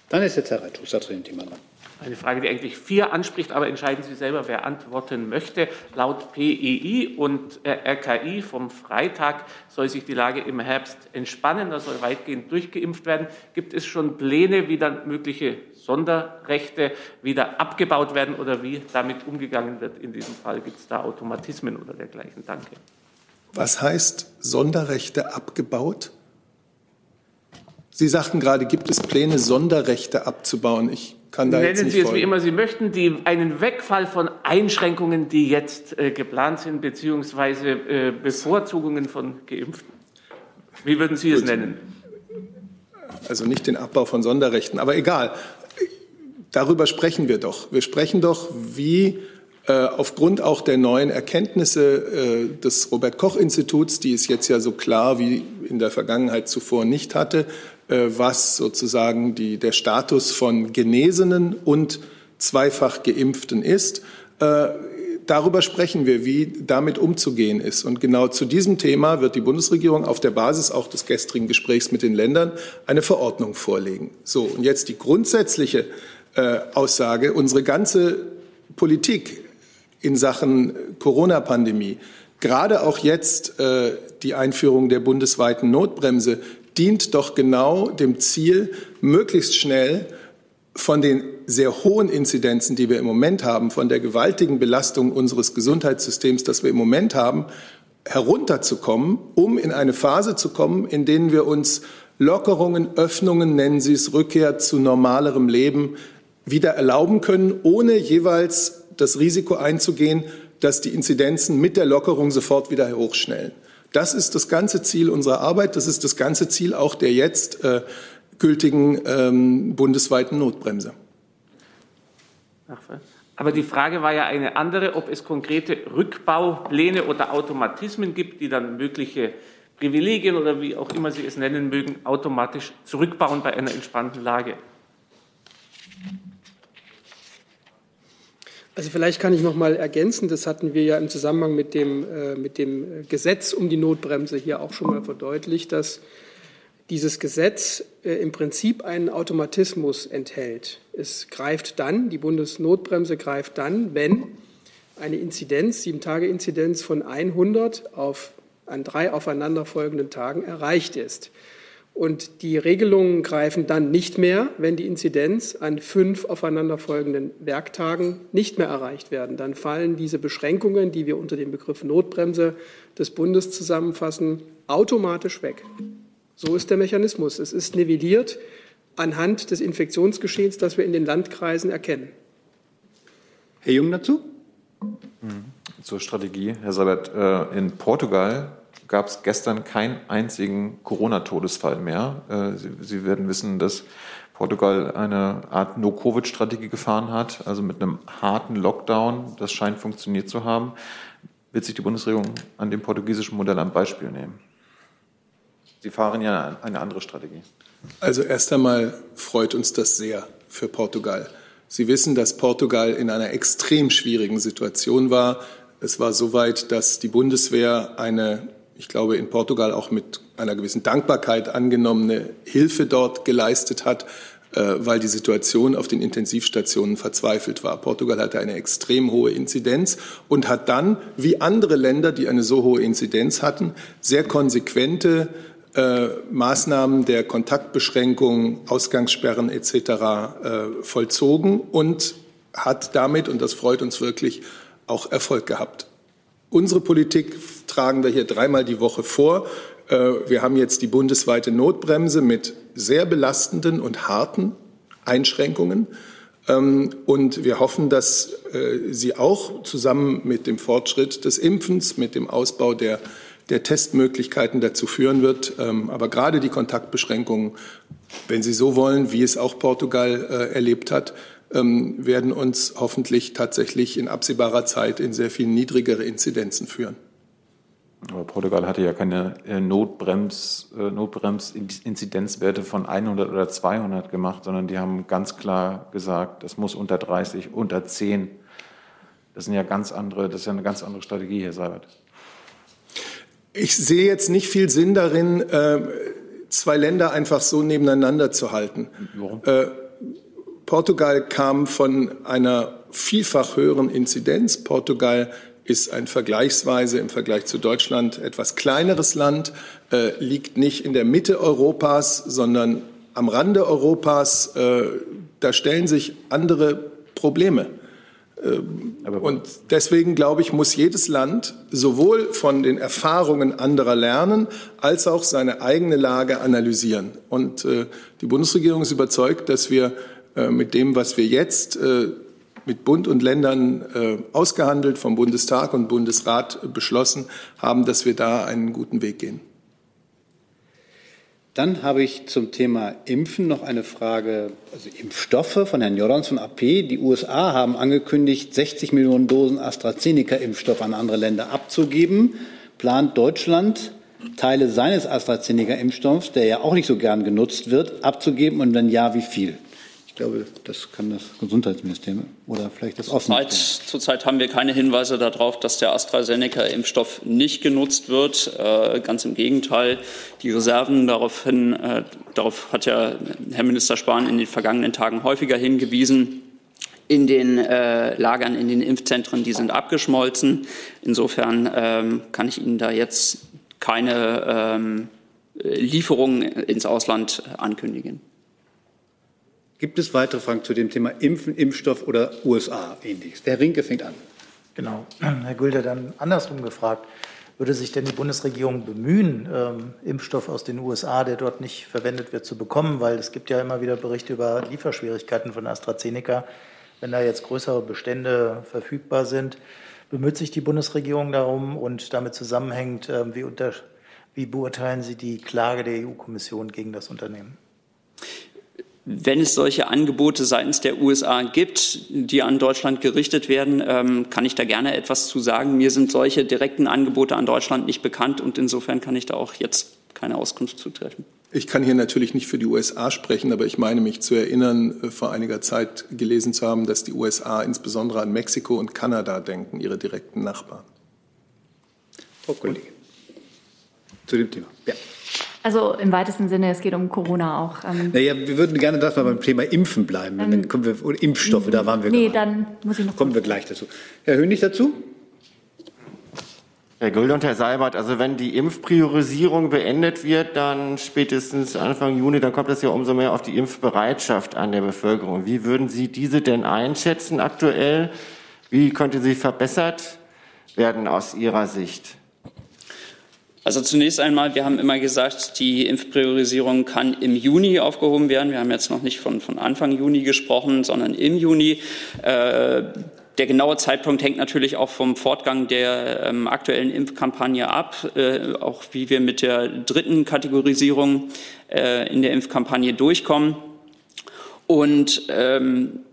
Dann ist jetzt Herr Reituster drin, Timmermann. Eine Frage, die eigentlich vier anspricht, aber entscheiden Sie selber, wer antworten möchte. Laut PEI und RKI vom Freitag soll sich die Lage im Herbst entspannen, da soll weitgehend durchgeimpft werden. Gibt es schon Pläne, wie dann mögliche Sonderrechte wieder abgebaut werden oder wie damit umgegangen wird in diesem Fall? Gibt es da Automatismen oder dergleichen? Danke. Was heißt Sonderrechte abgebaut? Sie sagten gerade, gibt es Pläne, Sonderrechte abzubauen? Ich kann da Nennen jetzt nicht Sie es folgen. wie immer Sie möchten, die, einen Wegfall von Einschränkungen, die jetzt äh, geplant sind, beziehungsweise äh, Bevorzugungen von Geimpften. Wie würden Sie es Gut. nennen? Also nicht den Abbau von Sonderrechten, aber egal. Darüber sprechen wir doch. Wir sprechen doch, wie äh, aufgrund auch der neuen Erkenntnisse äh, des Robert Koch Instituts, die es jetzt ja so klar wie in der Vergangenheit zuvor nicht hatte, was sozusagen die, der Status von Genesenen und zweifach Geimpften ist. Äh, Darüber sprechen wir, wie damit umzugehen ist. Und genau zu diesem Thema wird die Bundesregierung auf der Basis auch des gestrigen Gesprächs mit den Ländern eine Verordnung vorlegen. So, und jetzt die grundsätzliche äh, Aussage, unsere ganze Politik in Sachen Corona-Pandemie, gerade auch jetzt äh, die Einführung der bundesweiten Notbremse, dient doch genau dem Ziel, möglichst schnell von den sehr hohen Inzidenzen, die wir im Moment haben, von der gewaltigen Belastung unseres Gesundheitssystems, das wir im Moment haben, herunterzukommen, um in eine Phase zu kommen, in denen wir uns Lockerungen, Öffnungen, nennen Sie es, Rückkehr zu normalerem Leben wieder erlauben können, ohne jeweils das Risiko einzugehen, dass die Inzidenzen mit der Lockerung sofort wieder hochschnellen. Das ist das ganze Ziel unserer Arbeit. Das ist das ganze Ziel auch der jetzt äh, gültigen ähm, bundesweiten Notbremse. Aber die Frage war ja eine andere, ob es konkrete Rückbaupläne oder Automatismen gibt, die dann mögliche Privilegien oder wie auch immer Sie es nennen mögen, automatisch zurückbauen bei einer entspannten Lage. Also vielleicht kann ich noch mal ergänzen, das hatten wir ja im Zusammenhang mit dem, äh, mit dem Gesetz um die Notbremse hier auch schon mal verdeutlicht, dass dieses Gesetz äh, im Prinzip einen Automatismus enthält. Es greift dann, die Bundesnotbremse greift dann, wenn eine Inzidenz, Sieben-Tage-Inzidenz von 100 auf, an drei aufeinanderfolgenden Tagen erreicht ist. Und die Regelungen greifen dann nicht mehr, wenn die Inzidenz an fünf aufeinanderfolgenden Werktagen nicht mehr erreicht werden. Dann fallen diese Beschränkungen, die wir unter dem Begriff Notbremse des Bundes zusammenfassen, automatisch weg. So ist der Mechanismus. Es ist nivelliert anhand des Infektionsgeschehens, das wir in den Landkreisen erkennen. Herr Jung dazu? Zur Strategie, Herr Sabat. äh, In Portugal gab es gestern keinen einzigen Corona-Todesfall mehr. Äh, Sie, werden wissen, dass Portugal eine Art No-Covid-Strategie gefahren hat, also mit einem harten Lockdown. Das scheint funktioniert zu haben. Wird sich die Bundesregierung an dem portugiesischen Modell ein Beispiel nehmen? Sie fahren ja eine andere Strategie. Also erst einmal freut uns das sehr für Portugal. Sie wissen, dass Portugal in einer extrem schwierigen Situation war. Es war so weit, dass die Bundeswehr eine, ich glaube, in Portugal auch mit einer gewissen Dankbarkeit angenommene Hilfe dort geleistet hat, äh, weil die Situation auf den Intensivstationen verzweifelt war. Portugal hatte eine extrem hohe Inzidenz und hat dann, wie andere Länder, die eine so hohe Inzidenz hatten, sehr konsequente äh, Maßnahmen der Kontaktbeschränkung, Ausgangssperren etc. Äh, vollzogen und hat damit, und das freut uns wirklich, auch Erfolg gehabt. Unsere Politik tragen wir hier dreimal die Woche vor. Äh, wir haben jetzt die bundesweite Notbremse mit sehr belastenden und harten Einschränkungen. Ähm, und wir hoffen, dass äh, sie auch zusammen mit dem Fortschritt des Impfens, mit dem Ausbau der der Testmöglichkeiten dazu führen wird. Ähm, aber gerade die Kontaktbeschränkungen, wenn Sie so wollen, wie es auch Portugal äh, erlebt hat, ähm, werden uns hoffentlich tatsächlich in absehbarer Zeit in sehr viel niedrigere Inzidenzen führen. Aber Portugal hatte ja keine äh, Notbrems, äh, Notbrems-Inzidenzwerte von 100 oder 200 gemacht, sondern die haben ganz klar gesagt, das muss unter 30, unter 10. Das sind ja ganz andere, das ist ja eine ganz andere Strategie, Herr Seibert. Ich sehe jetzt nicht viel Sinn darin, äh, zwei Länder einfach so nebeneinander zu halten. Warum? Äh, Portugal kam von einer vielfach höheren Inzidenz. Portugal ist ein vergleichsweise im Vergleich zu Deutschland etwas kleineres Land, äh, liegt nicht in der Mitte Europas, sondern am Rande Europas. Äh, da stellen sich andere Probleme. Ähm, und deswegen, glaube ich, muss jedes Land sowohl von den Erfahrungen anderer lernen, als auch seine eigene Lage analysieren. Und äh, die Bundesregierung ist überzeugt, dass wir mit dem, was wir jetzt äh, mit Bund und Ländern äh, ausgehandelt, vom Bundestag und Bundesrat beschlossen haben, dass wir da einen guten Weg gehen. Dann habe ich zum Thema Impfen noch eine Frage, also Impfstoffe von Herrn Jordans von AP. Die USA haben angekündigt, 60 Millionen Dosen AstraZeneca-Impfstoff an andere Länder abzugeben. Plant Deutschland, Teile seines AstraZeneca-Impfstoffs, der ja auch nicht so gern genutzt wird, abzugeben und wenn ja, wie viel? Ich glaube, das kann das Gesundheitsministerium oder vielleicht das Außenministerium. Zurzeit haben wir keine Hinweise darauf, dass der AstraZeneca-Impfstoff nicht genutzt wird. Äh, ganz im Gegenteil. Die Reserven daraufhin, äh, darauf hat ja Herr Minister Spahn in den vergangenen Tagen häufiger hingewiesen, in den äh, Lagern, in den Impfzentren, die sind abgeschmolzen. Insofern ähm, kann ich Ihnen da jetzt keine ähm, Lieferungen ins Ausland ankündigen. Gibt es weitere Fragen zu dem Thema Impfen, Impfstoff oder USA ähnliches? Der Rinke fängt an. Genau. Herr Gülder, dann andersrum gefragt. Würde sich denn die Bundesregierung bemühen, ähm, Impfstoff aus den USA, der dort nicht verwendet wird, zu bekommen? Weil es gibt ja immer wieder Berichte über Lieferschwierigkeiten von AstraZeneca. Wenn da jetzt größere Bestände verfügbar sind, bemüht sich die Bundesregierung darum und damit zusammenhängt, äh, wie, unter, wie beurteilen Sie die Klage der EU-Kommission gegen das Unternehmen? Wenn es solche Angebote seitens der USA gibt, die an Deutschland gerichtet werden, ähm, kann ich da gerne etwas zu sagen. Mir sind solche direkten Angebote an Deutschland nicht bekannt und insofern kann ich da auch jetzt keine Auskunft zutreffen. Ich kann hier natürlich nicht für die USA sprechen, aber ich meine mich zu erinnern, äh, vor einiger Zeit gelesen zu haben, dass die USA insbesondere an Mexiko und Kanada denken, ihre direkten Nachbarn. Frau Kollegin, zu dem Thema. Ja. Also im weitesten Sinne, es geht um Corona auch. Ähm, naja, wir würden gerne das mal beim Thema Impfen bleiben. Ähm, dann kommen wir, oder Impfstoffe, da waren wir Nee, gerade. dann muss ich noch. Kommen wir gleich dazu. Herr Hönig dazu? Herr Gülde und Herr Seibert, also wenn die Impfpriorisierung beendet wird, dann spätestens Anfang Juni, dann kommt es ja umso mehr auf die Impfbereitschaft an der Bevölkerung. Wie würden Sie diese denn einschätzen aktuell? Wie könnte sie verbessert werden aus Ihrer Sicht? Also zunächst einmal, wir haben immer gesagt, die Impfpriorisierung kann im Juni aufgehoben werden. Wir haben jetzt noch nicht von, von Anfang Juni gesprochen, sondern im Juni. Äh, der genaue Zeitpunkt hängt natürlich auch vom Fortgang der ähm, aktuellen Impfkampagne ab, äh, auch wie wir mit der dritten Kategorisierung äh, in der Impfkampagne durchkommen. Und ähm,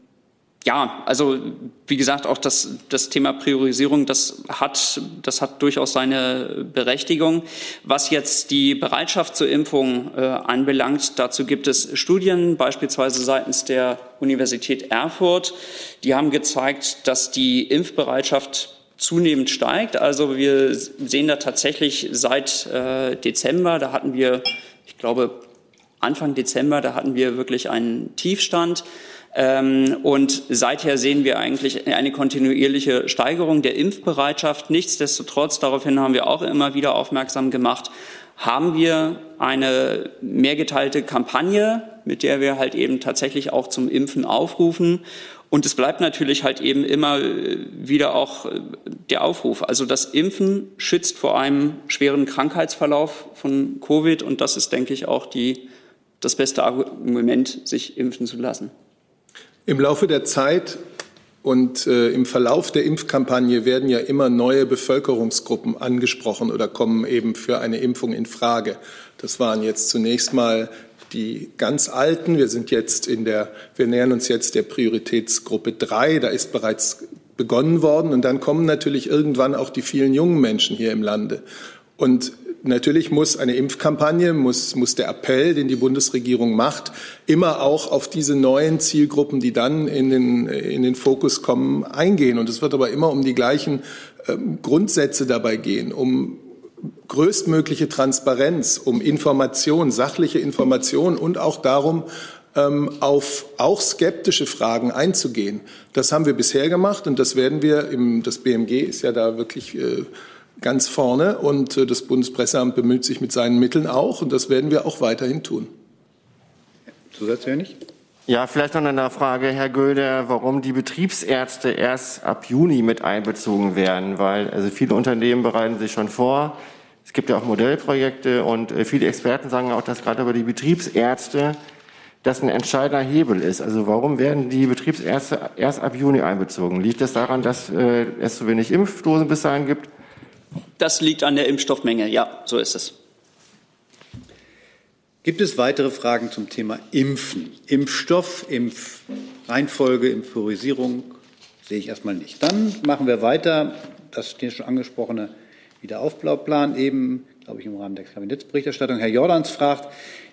ja, also wie gesagt, auch das, das Thema Priorisierung, das hat, das hat durchaus seine Berechtigung. Was jetzt die Bereitschaft zur Impfung äh, anbelangt, dazu gibt es Studien, beispielsweise seitens der Universität Erfurt. Die haben gezeigt, dass die Impfbereitschaft zunehmend steigt. Also wir sehen da tatsächlich seit äh, Dezember, da hatten wir, ich glaube, Anfang Dezember, da hatten wir wirklich einen Tiefstand. Ähm, und seither sehen wir eigentlich eine kontinuierliche Steigerung der Impfbereitschaft. Nichtsdestotrotz, daraufhin haben wir auch immer wieder aufmerksam gemacht, haben wir eine mehrgeteilte Kampagne, mit der wir halt eben tatsächlich auch zum Impfen aufrufen. Und es bleibt natürlich halt eben immer wieder auch der Aufruf. Also das Impfen schützt vor einem schweren Krankheitsverlauf von Covid. Und das ist, denke ich, auch die, das beste Argument, sich impfen zu lassen. Im Laufe der Zeit und äh, im Verlauf der Impfkampagne werden ja immer neue Bevölkerungsgruppen angesprochen oder kommen eben für eine Impfung in Frage. Das waren jetzt zunächst mal die ganz Alten. Wir sind jetzt in der, wir nähern uns jetzt der Prioritätsgruppe 3. Da ist bereits begonnen worden. Und dann kommen natürlich irgendwann auch die vielen jungen Menschen hier im Lande. Und natürlich muss eine Impfkampagne, muss, muss der Appell, den die Bundesregierung macht, immer auch auf diese neuen Zielgruppen, die dann in den, in den Fokus kommen, eingehen. Und es wird aber immer um die gleichen äh, Grundsätze dabei gehen, um größtmögliche Transparenz, um Information, sachliche Information und auch darum, ähm, auf auch skeptische Fragen einzugehen. Das haben wir bisher gemacht und das werden wir im, das BMG ist ja da wirklich äh, ganz vorne und äh, das Bundespresseamt bemüht sich mit seinen Mitteln auch und das werden wir auch weiterhin tun. Zusatz nicht? Ja, vielleicht noch eine Frage, Herr Göder, warum die Betriebsärzte erst ab Juni mit einbezogen werden, weil also viele Unternehmen bereiten sich schon vor. Es gibt ja auch Modellprojekte und äh, viele Experten sagen auch, dass gerade über die Betriebsärzte das ein entscheidender Hebel ist. Also warum werden die Betriebsärzte erst ab Juni einbezogen? Liegt das daran, dass äh, es zu wenig Impfdosen bis dahin gibt? Das liegt an der Impfstoffmenge. Ja, so ist es. Gibt es weitere Fragen zum Thema Impfen? Impfstoff, Impfreihenfolge, Impfpriorisierung? Sehe ich erstmal nicht. Dann machen wir weiter. Das steht schon angesprochene Wiederaufbauplan eben, glaube ich, im Rahmen der Kabinettsberichterstattung. Herr Jordans fragt,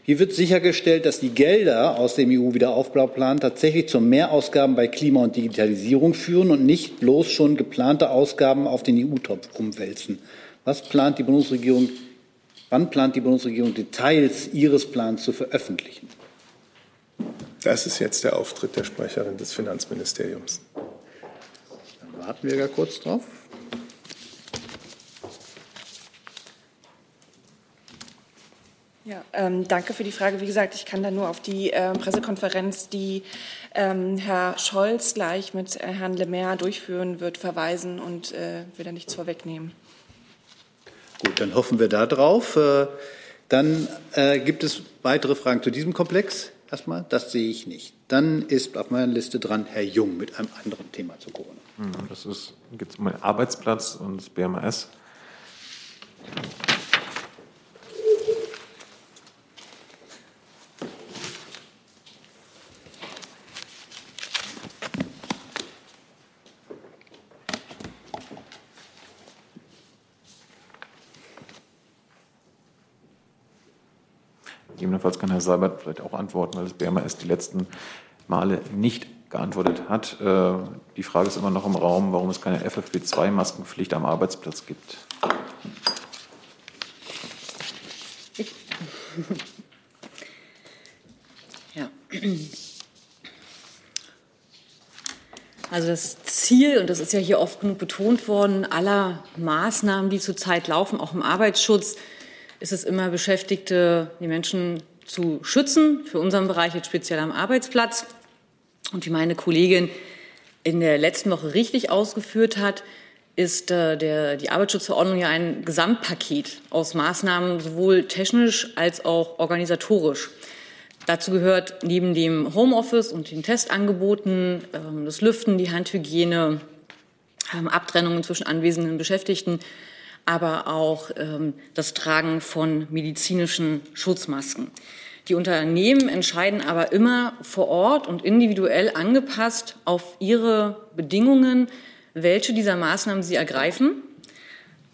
wie wird sichergestellt, dass die Gelder aus dem EU-Wiederaufbauplan tatsächlich zu Mehrausgaben bei Klima und Digitalisierung führen und nicht bloß schon geplante Ausgaben auf den EU-Topf umwälzen? Was plant die Bundesregierung, wann plant die Bundesregierung Details ihres Plans zu veröffentlichen? Das ist jetzt der Auftritt der Sprecherin des Finanzministeriums. Dann warten wir gar kurz drauf. Ja, ähm, danke für die Frage. Wie gesagt, ich kann da nur auf die äh, Pressekonferenz, die ähm, Herr Scholz gleich mit äh, Herrn Le Maire durchführen wird, verweisen und äh, will da nichts vorwegnehmen. Gut, dann hoffen wir da drauf. Äh, dann äh, gibt es weitere Fragen zu diesem Komplex. Erstmal, das sehe ich nicht. Dann ist auf meiner Liste dran Herr Jung mit einem anderen Thema zu Corona. Hm, das ist, um den Arbeitsplatz und das BMAS. Gegebenenfalls kann Herr Seibert vielleicht auch antworten, weil das BMAS die letzten Male nicht geantwortet hat. Äh, die Frage ist immer noch im Raum, warum es keine FFP2-Maskenpflicht am Arbeitsplatz gibt. Ja. Also das Ziel, und das ist ja hier oft genug betont worden, aller Maßnahmen, die zurzeit laufen, auch im Arbeitsschutz, ist es immer, Beschäftigte, die Menschen zu schützen, für unseren Bereich jetzt speziell am Arbeitsplatz. Und wie meine Kollegin in der letzten Woche richtig ausgeführt hat, ist äh, der, die Arbeitsschutzverordnung ja ein Gesamtpaket aus Maßnahmen, sowohl technisch als auch organisatorisch. Dazu gehört neben dem Homeoffice und den Testangeboten äh, das Lüften, die Handhygiene, äh, Abtrennungen zwischen anwesenden Beschäftigten, aber auch ähm, das Tragen von medizinischen Schutzmasken. Die Unternehmen entscheiden aber immer vor Ort und individuell angepasst auf ihre Bedingungen, welche dieser Maßnahmen sie ergreifen.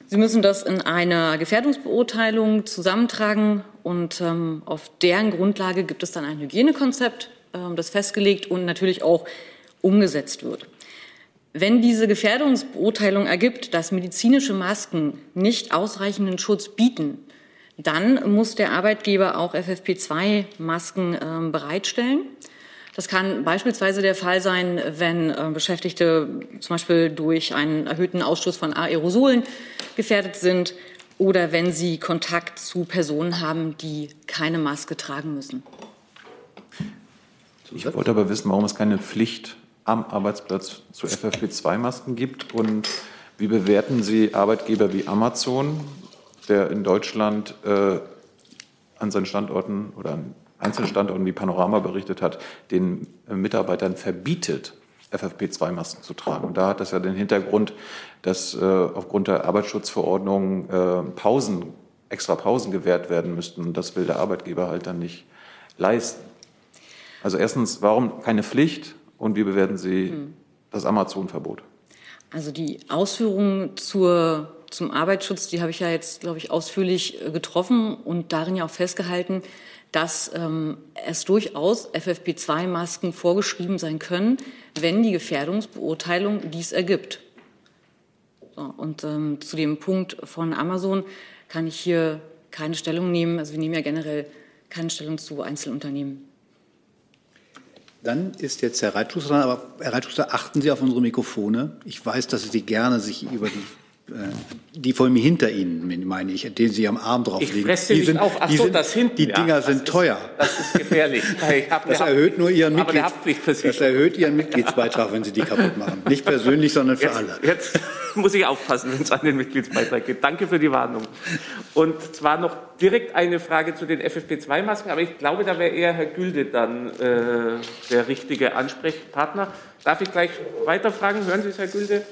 Sie müssen das in einer Gefährdungsbeurteilung zusammentragen und ähm, auf deren Grundlage gibt es dann ein Hygienekonzept, ähm, das festgelegt und natürlich auch umgesetzt wird. Wenn diese Gefährdungsbeurteilung ergibt, dass medizinische Masken nicht ausreichenden Schutz bieten, dann muss der Arbeitgeber auch FFP2-Masken äh, bereitstellen. Das kann beispielsweise der Fall sein, wenn äh, Beschäftigte zum Beispiel durch einen erhöhten Ausstoß von Aerosolen gefährdet sind oder wenn sie Kontakt zu Personen haben, die keine Maske tragen müssen. Ich wollte aber wissen, warum es keine Pflicht am Arbeitsplatz zu FFP2-Masken gibt und wie bewerten Sie Arbeitgeber wie Amazon, der in Deutschland äh, an seinen Standorten oder an einzelnen Standorten, wie Panorama berichtet hat, den äh, Mitarbeitern verbietet, FFP2-Masken zu tragen. Und da hat das ja den Hintergrund, dass äh, aufgrund der Arbeitsschutzverordnung äh, Pausen, extra Pausen gewährt werden müssten. Und das will der Arbeitgeber halt dann nicht leisten. Also erstens, warum keine Pflicht und wie bewerten Sie hm. das Amazon-Verbot? Also die Ausführungen zur, zum Arbeitsschutz, die habe ich ja jetzt, glaube ich, ausführlich äh, getroffen und darin ja auch festgehalten, dass ähm, es durchaus FFP2-Masken vorgeschrieben sein können, wenn die Gefährdungsbeurteilung dies ergibt. So, und ähm, zu dem Punkt von Amazon kann ich hier keine Stellung nehmen. Also wir nehmen ja generell keine Stellung zu Einzelunternehmen. Dann ist jetzt Herr Reitschuster dran, aber Herr Reitschuster, achten Sie auf unsere Mikrofone. Ich weiß, dass Sie gerne sich über die die vor mir hinter Ihnen, meine ich, den Sie am Arm drauf ich die sind, auf. Ach die, so, sind, das hinten, die Dinger ja, sind ist, teuer. Das ist gefährlich. das erhöht nur Ihren Mitglieds das erhöht Ihren Mitgliedsbeitrag, wenn Sie die kaputt machen. Nicht persönlich, sondern für jetzt, alle. Jetzt muss ich aufpassen, wenn es an den Mitgliedsbeitrag geht. Danke für die Warnung. Und zwar noch direkt eine Frage zu den FFP2-Masken, aber ich glaube, da wäre eher Herr Gülde dann äh, der richtige Ansprechpartner. Darf ich gleich weiterfragen? Hören Sie es, Herr Gülde?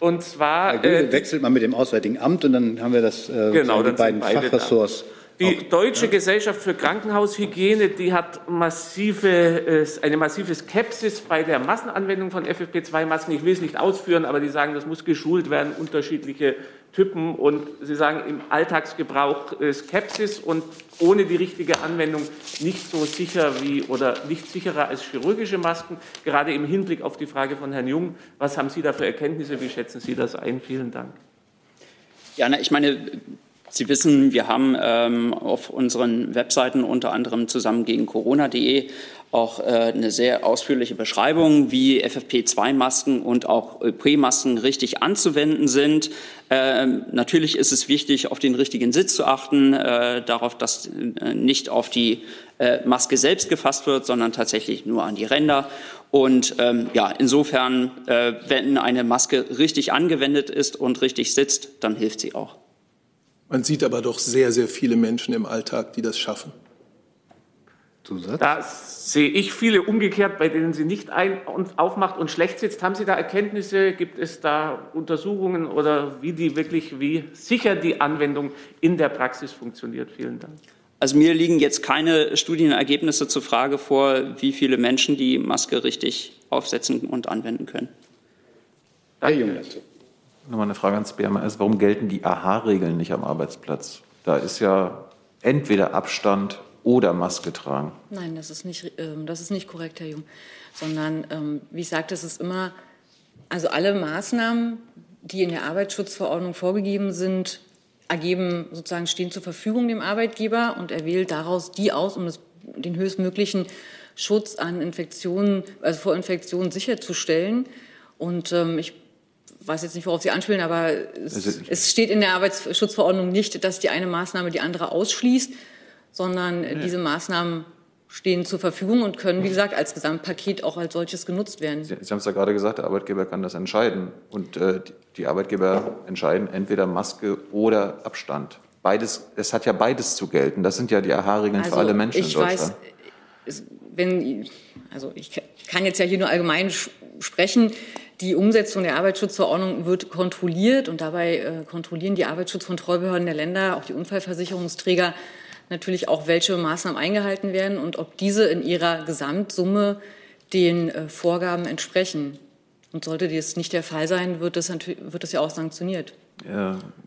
Und zwar. Äh, wechselt man mit dem Auswärtigen Amt und dann haben wir das äh, genau, die beiden Fachressorts. Die Deutsche ja. Gesellschaft für Krankenhaushygiene, die hat massive, eine massive Skepsis bei der Massenanwendung von FFP2-Masken. Ich will es nicht ausführen, aber die sagen, das muss geschult werden, unterschiedliche Typen. Und sie sagen im Alltagsgebrauch Skepsis und ohne die richtige Anwendung nicht so sicher wie oder nicht sicherer als chirurgische Masken. Gerade im Hinblick auf die Frage von Herrn Jung, was haben Sie da für Erkenntnisse? Wie schätzen Sie das ein? Vielen Dank. Ja, na, ich meine, Sie wissen, wir haben ähm, auf unseren Webseiten unter anderem zusammen gegen Corona.de auch äh, eine sehr ausführliche Beschreibung, wie FFP2-Masken und auch ÖP-Masken richtig anzuwenden sind. Äh, natürlich ist es wichtig, auf den richtigen Sitz zu achten, äh, darauf, dass äh, nicht auf die äh, Maske selbst gefasst wird, sondern tatsächlich nur an die Ränder. Und ähm, ja, insofern, äh, wenn eine Maske richtig angewendet ist und richtig sitzt, dann hilft sie auch. Man sieht aber doch sehr, sehr viele Menschen im Alltag, die das schaffen. Zusatz? Da sehe ich viele umgekehrt, bei denen sie nicht ein- und aufmacht und schlecht sitzt. Haben Sie da Erkenntnisse? Gibt es da Untersuchungen oder wie die wirklich, wie sicher die Anwendung in der Praxis funktioniert? Vielen Dank. Also mir liegen jetzt keine Studienergebnisse zur Frage vor, wie viele Menschen die Maske richtig aufsetzen und anwenden können. Herr Jung dazu. Nochmal eine Frage ans BMS. Warum gelten die AHA-Regeln nicht am Arbeitsplatz? Da ist ja entweder Abstand oder Maske tragen. Nein, das ist nicht, äh, das ist nicht korrekt, Herr Jung. Sondern, ähm, wie ich sagte, es ist immer, also alle Maßnahmen, die in der Arbeitsschutzverordnung vorgegeben sind, ergeben sozusagen stehen zur Verfügung dem Arbeitgeber und er wählt daraus die aus, um das, den höchstmöglichen Schutz an Infektionen, also vor Infektionen sicherzustellen. Und ähm, ich weiß jetzt nicht, worauf Sie anspielen, aber es, also es, steht in der Arbeitsschutzverordnung nicht, dass die eine Maßnahme die andere ausschließt, sondern ja. diese Maßnahmen stehen zur Verfügung und können, wie gesagt, als Gesamtpaket auch als solches genutzt werden. Sie, Sie haben es ja gerade gesagt, der Arbeitgeber kann das entscheiden. Und äh, die Arbeitgeber entscheiden entweder Maske oder Abstand. Beides, es hat ja beides zu gelten. Das sind ja die AHA-Regeln also, für alle Menschen ich in Deutschland. Weiß, wenn, also ich kann jetzt ja hier nur allgemein sprechen. Die Umsetzung der Arbeitsschutzverordnung wird kontrolliert und dabei äh, kontrollieren die Arbeitsschutzkontrollbehörden der Länder, auch die Unfallversicherungsträger, natürlich auch, welche Maßnahmen eingehalten werden und ob diese in ihrer Gesamtsumme den äh, Vorgaben entsprechen. Und sollte dies nicht der Fall sein, wird das, wird das ja auch sanktioniert.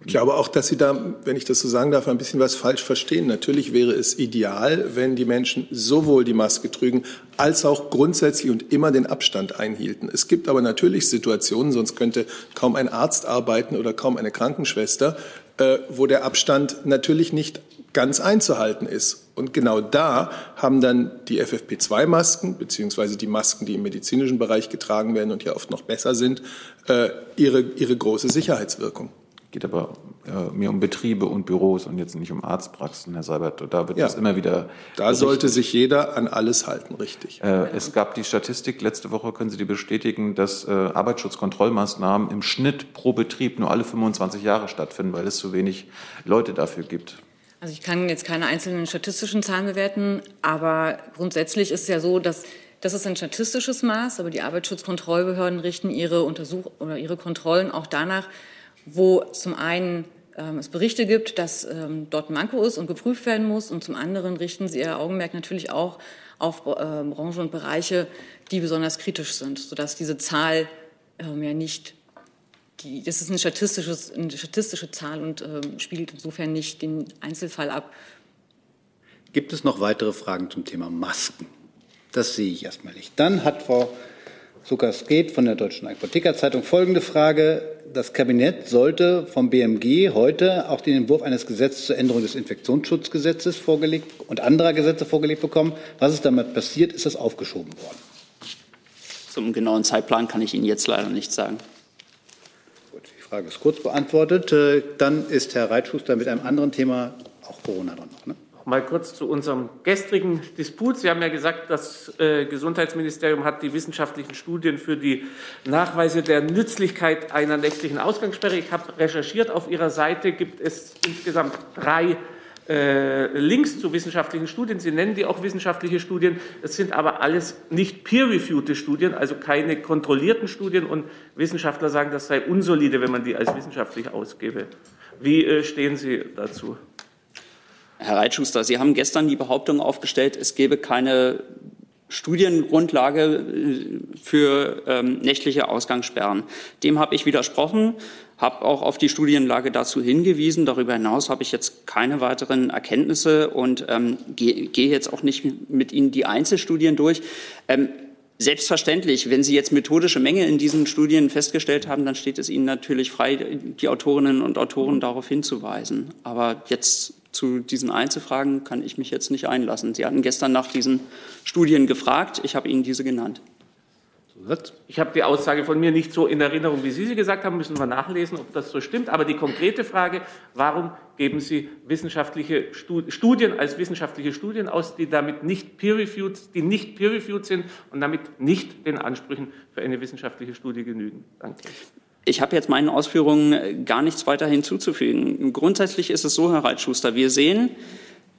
Ich glaube auch, dass Sie da, wenn ich das so sagen darf, ein bisschen was falsch verstehen. Natürlich wäre es ideal, wenn die Menschen sowohl die Maske trügen, als auch grundsätzlich und immer den Abstand einhielten. Es gibt aber natürlich Situationen, sonst könnte kaum ein Arzt arbeiten oder kaum eine Krankenschwester, äh, wo der Abstand natürlich nicht ganz einzuhalten ist. Und genau da haben dann die FFP2-Masken, beziehungsweise die Masken, die im medizinischen Bereich getragen werden und ja oft noch besser sind, äh, ihre, ihre große Sicherheitswirkung geht aber äh, mehr um Betriebe und Büros und jetzt nicht um Arztpraxen, Herr Seibert. Da wird ja, das immer wieder. Da berichtet. sollte sich jeder an alles halten, richtig. Äh, es gab die Statistik letzte Woche, können Sie die bestätigen, dass äh, Arbeitsschutzkontrollmaßnahmen im Schnitt pro Betrieb nur alle 25 Jahre stattfinden, weil es zu wenig Leute dafür gibt. Also ich kann jetzt keine einzelnen statistischen Zahlen bewerten, aber grundsätzlich ist es ja so, dass das ist ein statistisches Maß, aber die Arbeitsschutzkontrollbehörden richten ihre Untersuch oder ihre Kontrollen auch danach, wo zum einen ähm, es Berichte gibt, dass ähm, dort ein Manko ist und geprüft werden muss und zum anderen richten sie ihr Augenmerk natürlich auch auf äh, Branchen und Bereiche, die besonders kritisch sind, sodass diese Zahl ähm, ja nicht die, das ist ein statistisches, eine statistische Zahl und ähm, spiegelt insofern nicht den Einzelfall ab. Gibt es noch weitere Fragen zum Thema Masken? Das sehe ich erstmal nicht. Dann hat Frau Zuckers geht von der Deutschen Apothekerzeitung folgende Frage. Das Kabinett sollte vom BMG heute auch den Entwurf eines Gesetzes zur Änderung des Infektionsschutzgesetzes vorgelegt und anderer Gesetze vorgelegt bekommen. Was ist damit passiert? Ist das aufgeschoben worden? Zum genauen Zeitplan kann ich Ihnen jetzt leider nicht sagen. Gut, die Frage ist kurz beantwortet. Äh, dann ist Herr Reitschuster mit einem anderen Thema, auch Corona dran noch. Ne? Mal kurz zu unserem gestrigen Disput. Sie haben ja gesagt, das äh, Gesundheitsministerium hat die wissenschaftlichen Studien für die Nachweise der Nützlichkeit einer nächtlichen Ausgangssperre. Ich habe recherchiert, auf Ihrer Seite gibt es insgesamt drei äh, Links zu wissenschaftlichen Studien. Sie nennen die auch wissenschaftliche Studien. Es sind aber alles nicht peer-reviewte Studien, also keine kontrollierten Studien. Und Wissenschaftler sagen, das sei unsolide, wenn man die als wissenschaftlich ausgebe. Wie äh, stehen Sie dazu? Herr Reitschuster, Sie haben gestern die Behauptung aufgestellt, es gebe keine Studiengrundlage äh, für ähm, nächtliche Ausgangssperren. Dem habe ich widersprochen, habe auch auf die Studienlage dazu hingewiesen. Darüber hinaus habe ich jetzt keine weiteren Erkenntnisse und ähm, gehe geh jetzt auch nicht mit Ihnen die Einzelstudien durch. Ähm, Selbstverständlich, wenn Sie jetzt methodische Menge in diesen Studien festgestellt haben, dann steht es Ihnen natürlich frei, die Autorinnen und Autoren darauf hinzuweisen. Aber jetzt zu diesen Einzelfragen kann ich mich jetzt nicht einlassen. Sie hatten gestern nach diesen Studien gefragt. Ich habe Ihnen diese genannt. Ich habe die Aussage von mir nicht so in Erinnerung, wie Sie sie gesagt haben. Müssen wir nachlesen, ob das so stimmt. Aber die konkrete Frage, warum geben Sie wissenschaftliche Studien als wissenschaftliche Studien aus, die damit nicht peer-reviewed, die nicht peer-reviewed sind und damit nicht den Ansprüchen für eine wissenschaftliche Studie genügen? Danke. Ich habe jetzt meinen Ausführungen äh, gar nichts weiter hinzuzufügen. Grundsätzlich ist es so, Herr Reitschuster, wir sehen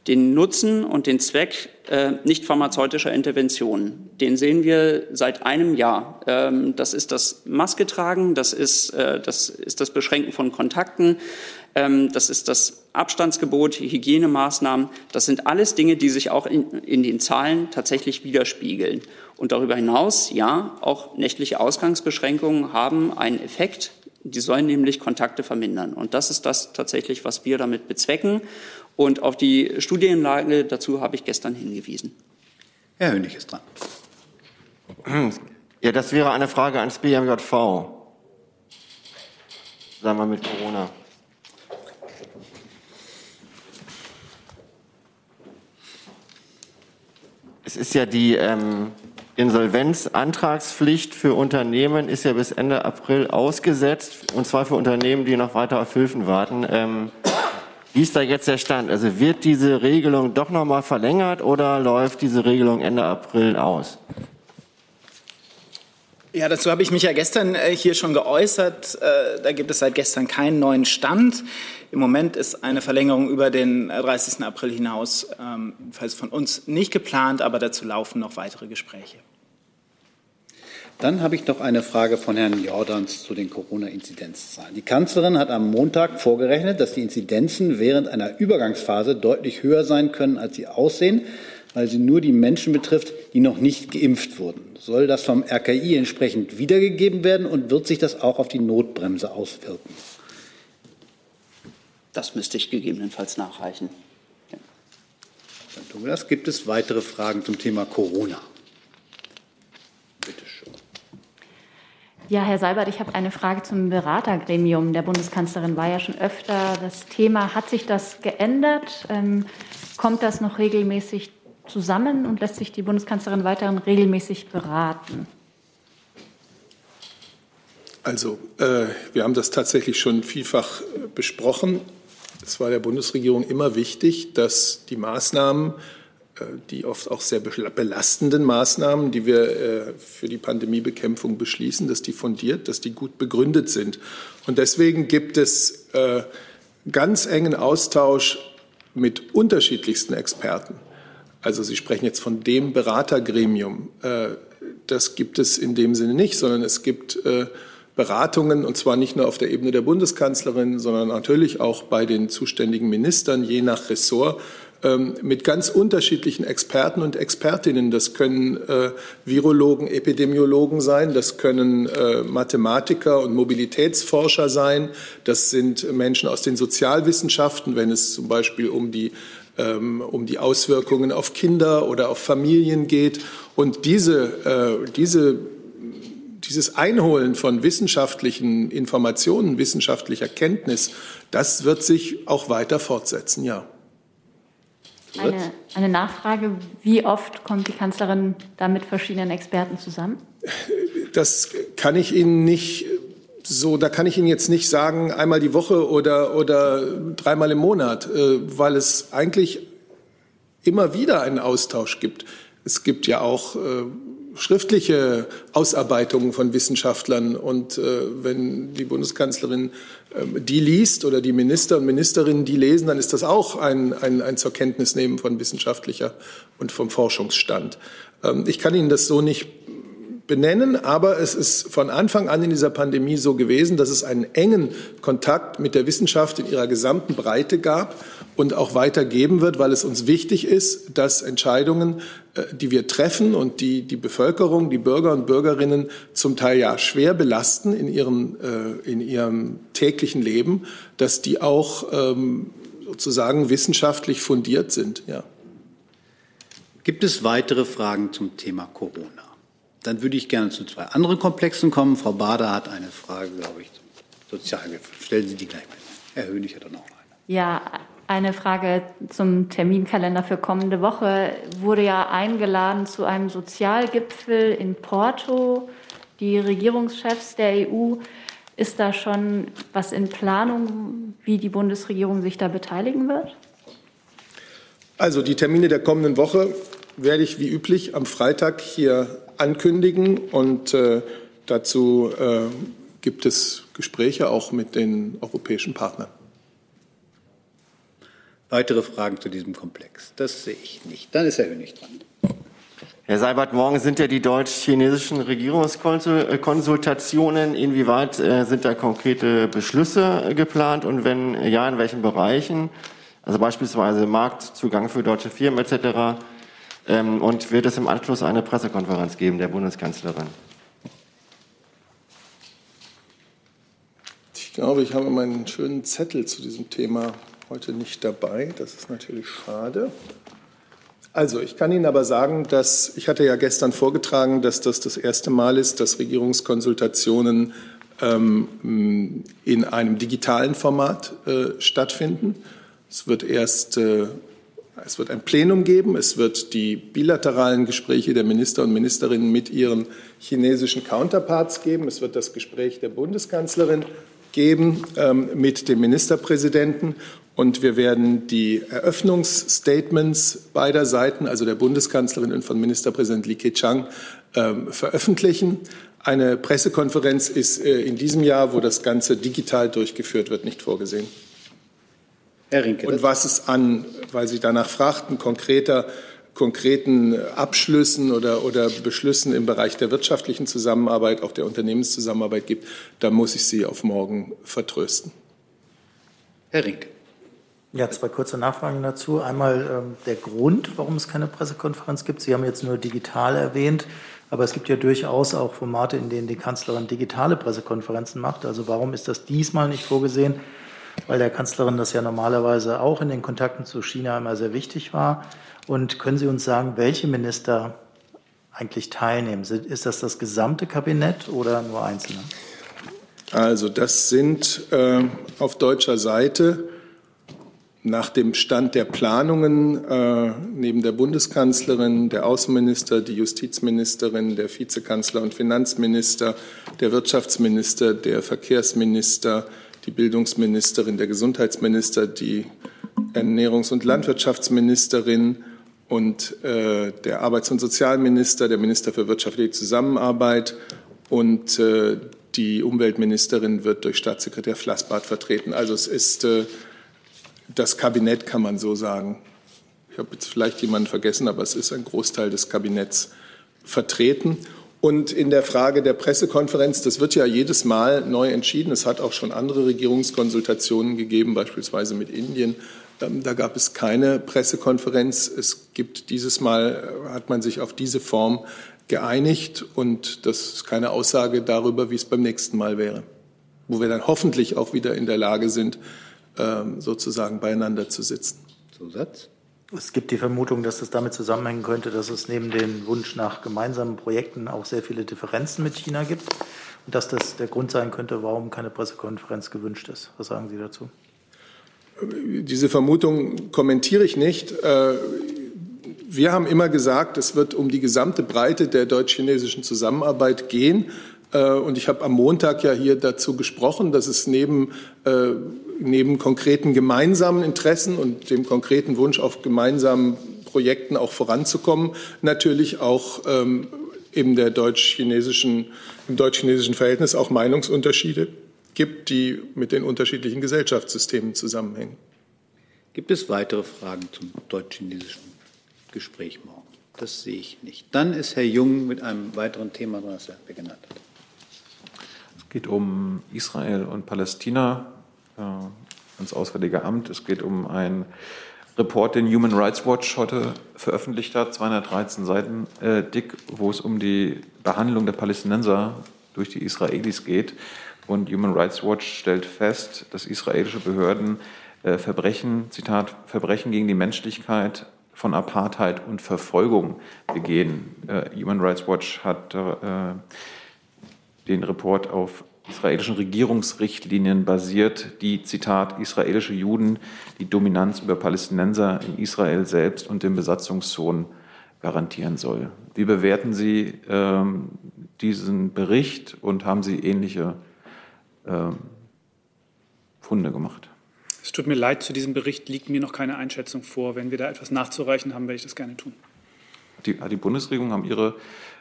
den Nutzen und den Zweck äh, nicht pharmazeutischer Interventionen. Den sehen wir seit einem Jahr. Ähm, das ist das Maske tragen, das ist, äh, das ist das Beschränken von Kontakten, das ist das Abstandsgebot, Hygienemaßnahmen. Das sind alles Dinge, die sich auch in, in den Zahlen tatsächlich widerspiegeln. Und darüber hinaus, ja, auch nächtliche Ausgangsbeschränkungen haben einen Effekt. Die sollen nämlich Kontakte vermindern. Und das ist das tatsächlich, was wir damit bezwecken. Und auf die Studienlage dazu habe ich gestern hingewiesen. Herr Hönig ist dran. Ja, das wäre eine Frage ans BMJV. Sagen wir mit Corona. Es ist ja die ähm, Insolvenzantragspflicht für Unternehmen ist ja bis Ende April ausgesetzt, und zwar für Unternehmen, die noch weiter auf Hilfen warten. Ähm, wie ist da jetzt der Stand? Also wird diese Regelung doch noch mal verlängert oder läuft diese Regelung Ende April aus? Ja, dazu habe ich mich ja gestern äh, hier schon geäußert. Äh, da gibt es seit gestern keinen neuen Stand. Im Moment ist eine Verlängerung über den 30. Äh, April hinaus ähm, falls von uns nicht geplant, aber dazu laufen noch weitere Gespräche. Dann habe ich noch eine Frage von Herrn Jordans zu den Corona-Inzidenzzahlen. Die Kanzlerin hat am Montag vorgerechnet, dass die Inzidenzen während einer Übergangsphase deutlich höher sein können, als sie aussehen, weil sie nur die Menschen betrifft, die noch nicht geimpft wurden. Soll das vom RKI entsprechend wiedergegeben werden und wird sich das auch auf die Notbremse auswirken? Das müsste ich gegebenenfalls nachreichen. Tun wir das. Gibt es weitere Fragen zum Thema Corona? Bitte schön. Ja, Herr Seibert, ich habe eine Frage zum Beratergremium der Bundeskanzlerin. War ja schon öfter das Thema. Hat sich das geändert? Ähm, kommt das noch regelmäßig zusammen und lässt sich die Bundeskanzlerin weiterhin regelmäßig beraten? Also, äh, wir haben das tatsächlich schon vielfach äh, besprochen. Es war der Bundesregierung immer wichtig, dass die Maßnahmen, äh, die oft auch sehr belastenden Maßnahmen, die wir äh, für die Pandemiebekämpfung beschließen, dass die fundiert, dass die gut begründet sind. Und deswegen gibt es ganz engen Austausch mit unterschiedlichsten Experten. Also Sie sprechen jetzt von dem Beratergremium. Das gibt es in dem Sinne nicht, sondern es gibt Beratungen, und zwar nicht nur auf der Ebene der Bundeskanzlerin, sondern natürlich auch bei den zuständigen Ministern, je nach Ressort, mit ganz unterschiedlichen Experten und Expertinnen. Das können äh, Virologen, Epidemiologen sein, das können äh, Mathematiker und Mobilitätsforscher sein, das sind Menschen aus den Sozialwissenschaften, wenn es zum Beispiel um die ähm, um die Auswirkungen auf Kinder oder auf Familien geht. Und diese, äh, diese dieses Einholen von wissenschaftlichen Informationen, wissenschaftlicher Kenntnis, das wird sich auch weiter fortsetzen, ja. Eine, eine, Nachfrage, wie oft kommt die Kanzlerin da mit verschiedenen Experten zusammen? Das kann ich Ihnen nicht so, da kann ich Ihnen jetzt nicht sagen, einmal die Woche oder, oder dreimal im Monat, äh, weil es eigentlich immer wieder einen Austausch gibt. Es gibt ja auch äh, schriftliche Ausarbeitungen von Wissenschaftlern. Und äh, wenn die Bundeskanzlerin äh, die liest oder die Minister und Ministerinnen die lesen, dann ist das auch ein, ein, ein zur Kenntnis nehmen von wissenschaftlicher und vom Forschungsstand. Ähm, ich kann Ihnen das so nicht benennen, aber es ist von Anfang an in dieser Pandemie so gewesen, dass es einen engen Kontakt mit der Wissenschaft in ihrer gesamten Breite gab und auch weiter geben wird, weil es uns wichtig ist, dass Entscheidungen, die wir treffen und die die Bevölkerung, die Bürger und Bürgerinnen zum Teil ja schwer belasten in ihrem, äh, in ihrem täglichen Leben, dass die auch ähm, sozusagen wissenschaftlich fundiert sind. Ja. Gibt es weitere Fragen zum Thema Corona? Dann würde ich gerne zu zwei anderen Komplexen kommen. Frau Bader hat eine Frage, glaube ich, zum Sozialgipfel. Stellen Sie die gleich mal. Herr Hönig hat dann auch eine. Ja, eine Frage zum Terminkalender für kommende Woche. Wurde ja eingeladen zu einem Sozialgipfel in Porto. Die Regierungschefs der EU. Ist da schon was in Planung, wie die Bundesregierung sich da beteiligen wird? Also die Termine der kommenden Woche werde ich wie üblich am Freitag hier ankündigen. Und äh, dazu äh, gibt es Gespräche auch mit den europäischen Partnern. Weitere Fragen zu diesem Komplex? Das sehe ich nicht. Dann ist Herr Hönig dran. Herr Seibert, morgen sind ja die deutsch-chinesischen Regierungskonsultationen. Inwieweit äh, sind da konkrete Beschlüsse geplant und wenn ja, in welchen Bereichen? Also beispielsweise Marktzugang für deutsche Firmen etc. Ähm, und wird es im Anschluss eine Pressekonferenz geben der Bundeskanzlerin? Ich glaube, ich habe meinen schönen Zettel zu diesem Thema heute nicht dabei. Das ist natürlich schade. Also, ich kann Ihnen aber sagen, dass ich hatte ja gestern vorgetragen, dass das das erste Mal ist, dass Regierungskonsultationen ähm, in einem digitalen Format äh, stattfinden. Es wird erst äh, es wird ein Plenum geben, es wird die bilateralen Gespräche der Minister und Ministerinnen mit ihren chinesischen Counterparts geben, es wird das Gespräch der Bundeskanzlerin geben ähm, mit dem Ministerpräsidenten und wir werden die Eröffnungsstatements beider Seiten, also der Bundeskanzlerin und von Ministerpräsident Li Keqiang, ähm, veröffentlichen. Eine Pressekonferenz ist äh, in diesem Jahr, wo das Ganze digital durchgeführt wird, nicht vorgesehen. Herr Rinke. Und was es an, weil Sie danach fragten, konkreter konkreten Abschlüssen oder, oder Beschlüssen im Bereich der wirtschaftlichen Zusammenarbeit, auch der Unternehmenszusammenarbeit gibt, da muss ich Sie auf morgen vertrösten. Herr Rink. Ja, zwei kurze Nachfragen dazu. Einmal ähm, der Grund, warum es keine Pressekonferenz gibt. Sie haben jetzt nur digital erwähnt, aber es gibt ja durchaus auch Formate, in denen die Kanzlerin digitale Pressekonferenzen macht. Also warum ist das diesmal nicht vorgesehen? Weil der Kanzlerin das ja normalerweise auch in den Kontakten zu China immer sehr wichtig war. Und können Sie uns sagen, welche Minister eigentlich teilnehmen? Ist das das gesamte Kabinett oder nur Einzelne? Also das sind äh, auf deutscher Seite nach dem Stand der Planungen äh, neben der Bundeskanzlerin, der Außenminister, die Justizministerin, der Vizekanzler und Finanzminister, der Wirtschaftsminister, der Verkehrsminister, die Bildungsministerin, der Gesundheitsminister, die Ernährungs- und Landwirtschaftsministerin und äh, der Arbeits- und Sozialminister, der Minister für wirtschaftliche Zusammenarbeit und äh, die Umweltministerin wird durch Staatssekretär Flassbart vertreten. Also es ist äh, das Kabinett, kann man so sagen. Ich habe jetzt vielleicht jemanden vergessen, aber es ist ein Großteil des Kabinetts vertreten. Und in der Frage der Pressekonferenz, das wird ja jedes Mal neu entschieden. Es hat auch schon andere Regierungskonsultationen gegeben, beispielsweise mit Indien. Ähm, da gab es keine Pressekonferenz. Es gibt dieses Mal, äh, hat man sich auf diese Form geeinigt. Und das ist keine Aussage darüber, wie es beim nächsten Mal wäre, wo wir dann hoffentlich auch wieder in der Lage sind, sozusagen beieinander zu sitzen. Zusatz? Es gibt die Vermutung, dass das damit zusammenhängen könnte, dass es neben dem Wunsch nach gemeinsamen Projekten auch sehr viele Differenzen mit China gibt und dass das der Grund sein könnte, warum keine Pressekonferenz gewünscht ist. Was sagen Sie dazu? Diese Vermutung kommentiere ich nicht. Äh, wir haben immer gesagt, es wird um die gesamte Breite der deutsch-chinesischen Zusammenarbeit gehen. Äh, und ich habe am Montag ja hier dazu gesprochen, dass es neben, äh, neben konkreten gemeinsamen Interessen und dem konkreten Wunsch auf gemeinsamen Projekten auch voranzukommen, natürlich auch ähm, in der deutsch-chinesischen, im deutsch-chinesischen Verhältnis auch Meinungsunterschiede gibt, die mit den unterschiedlichen Gesellschaftssystemen zusammenhängen. Gibt es weitere Fragen zum deutsch-chinesischen Gespräch morgen? Das sehe ich nicht. Dann ist Herr Jung mit einem weiteren Thema dran, das er genannt hat geht um Israel und Palästina ans Auswärtige Amt. Es geht um einen Report, den Human Rights Watch heute veröffentlicht hat, 213 Seiten äh, dick, wo es um die Behandlung der Palästinenser durch die Israelis geht. Und Human Rights Watch stellt fest, dass israelische Behörden äh, Verbrechen, Zitat, Verbrechen gegen die Menschlichkeit von Apartheid und Verfolgung begehen. Äh, Human Rights Watch hat äh, den Report auf israelischen Regierungsrichtlinien basiert, die, Zitat, israelische Juden die Dominanz über Palästinenser in Israel selbst und den Besatzungszonen garantieren soll. Wie bewerten Sie ähm, diesen Bericht und haben Sie ähnliche ähm, Funde gemacht? Es tut mir leid, zu diesem Bericht liegt mir noch keine Einschätzung vor. Wenn wir da etwas nachzureichen haben, werde ich das gerne tun. Die, die Bundesregierung haben ihre,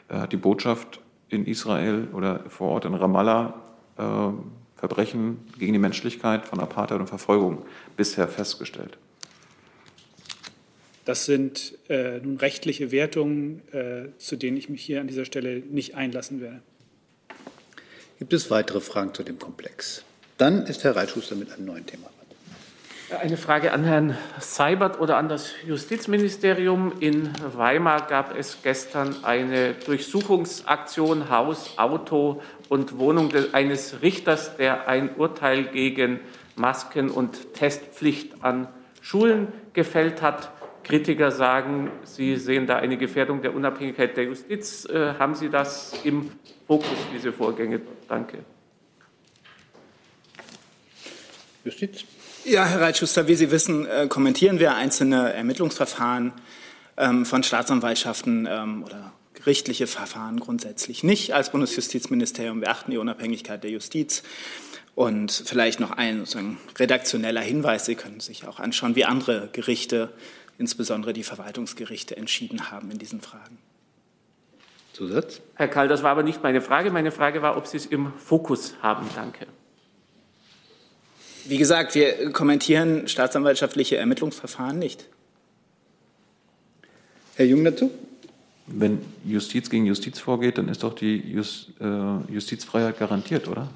äh, die Botschaft in Israel oder vor Ort in Ramallah Verbrechen gegen die Menschlichkeit von Apartheid und Verfolgung bisher festgestellt. Das sind äh, nun rechtliche Wertungen, äh, zu denen ich mich hier an dieser Stelle nicht einlassen werde. Gibt es weitere Fragen zu dem Komplex? Dann ist Herr Reitschuster mit einem neuen Thema. Eine Frage an Herrn Seibert oder an das Justizministerium. In Weimar gab es gestern eine Durchsuchungsaktion Haus, Auto und Wohnung eines Richters, der ein Urteil gegen Masken- und Testpflicht an Schulen gefällt hat. Kritiker sagen, Sie sehen da eine Gefährdung der Unabhängigkeit der Justiz. Äh, haben Sie das im Fokus, diese Vorgänge? Danke. Justiz. Ja, Herr Reitschuster, wie Sie wissen, äh, kommentieren wir einzelne Ermittlungsverfahren ähm, von Staatsanwaltschaften ähm, oder gerichtliche Verfahren grundsätzlich nicht als Bundesjustizministerium. Wir achten die Unabhängigkeit der Justiz. Und vielleicht noch ein sozusagen redaktioneller Hinweis. Sie können sich auch anschauen, wie andere Gerichte, insbesondere die Verwaltungsgerichte, entschieden haben in diesen Fragen. Zusatz? Herr Kall, das war aber nicht meine Frage. Meine Frage war, ob Sie es im Fokus haben. Danke. Wie gesagt, wir kommentieren staatsanwaltschaftliche Ermittlungsverfahren nicht. Herr Jung dazu? Wenn Justiz gegen Justiz vorgeht, dann ist doch die Just, äh, Justizfreiheit garantiert, oder?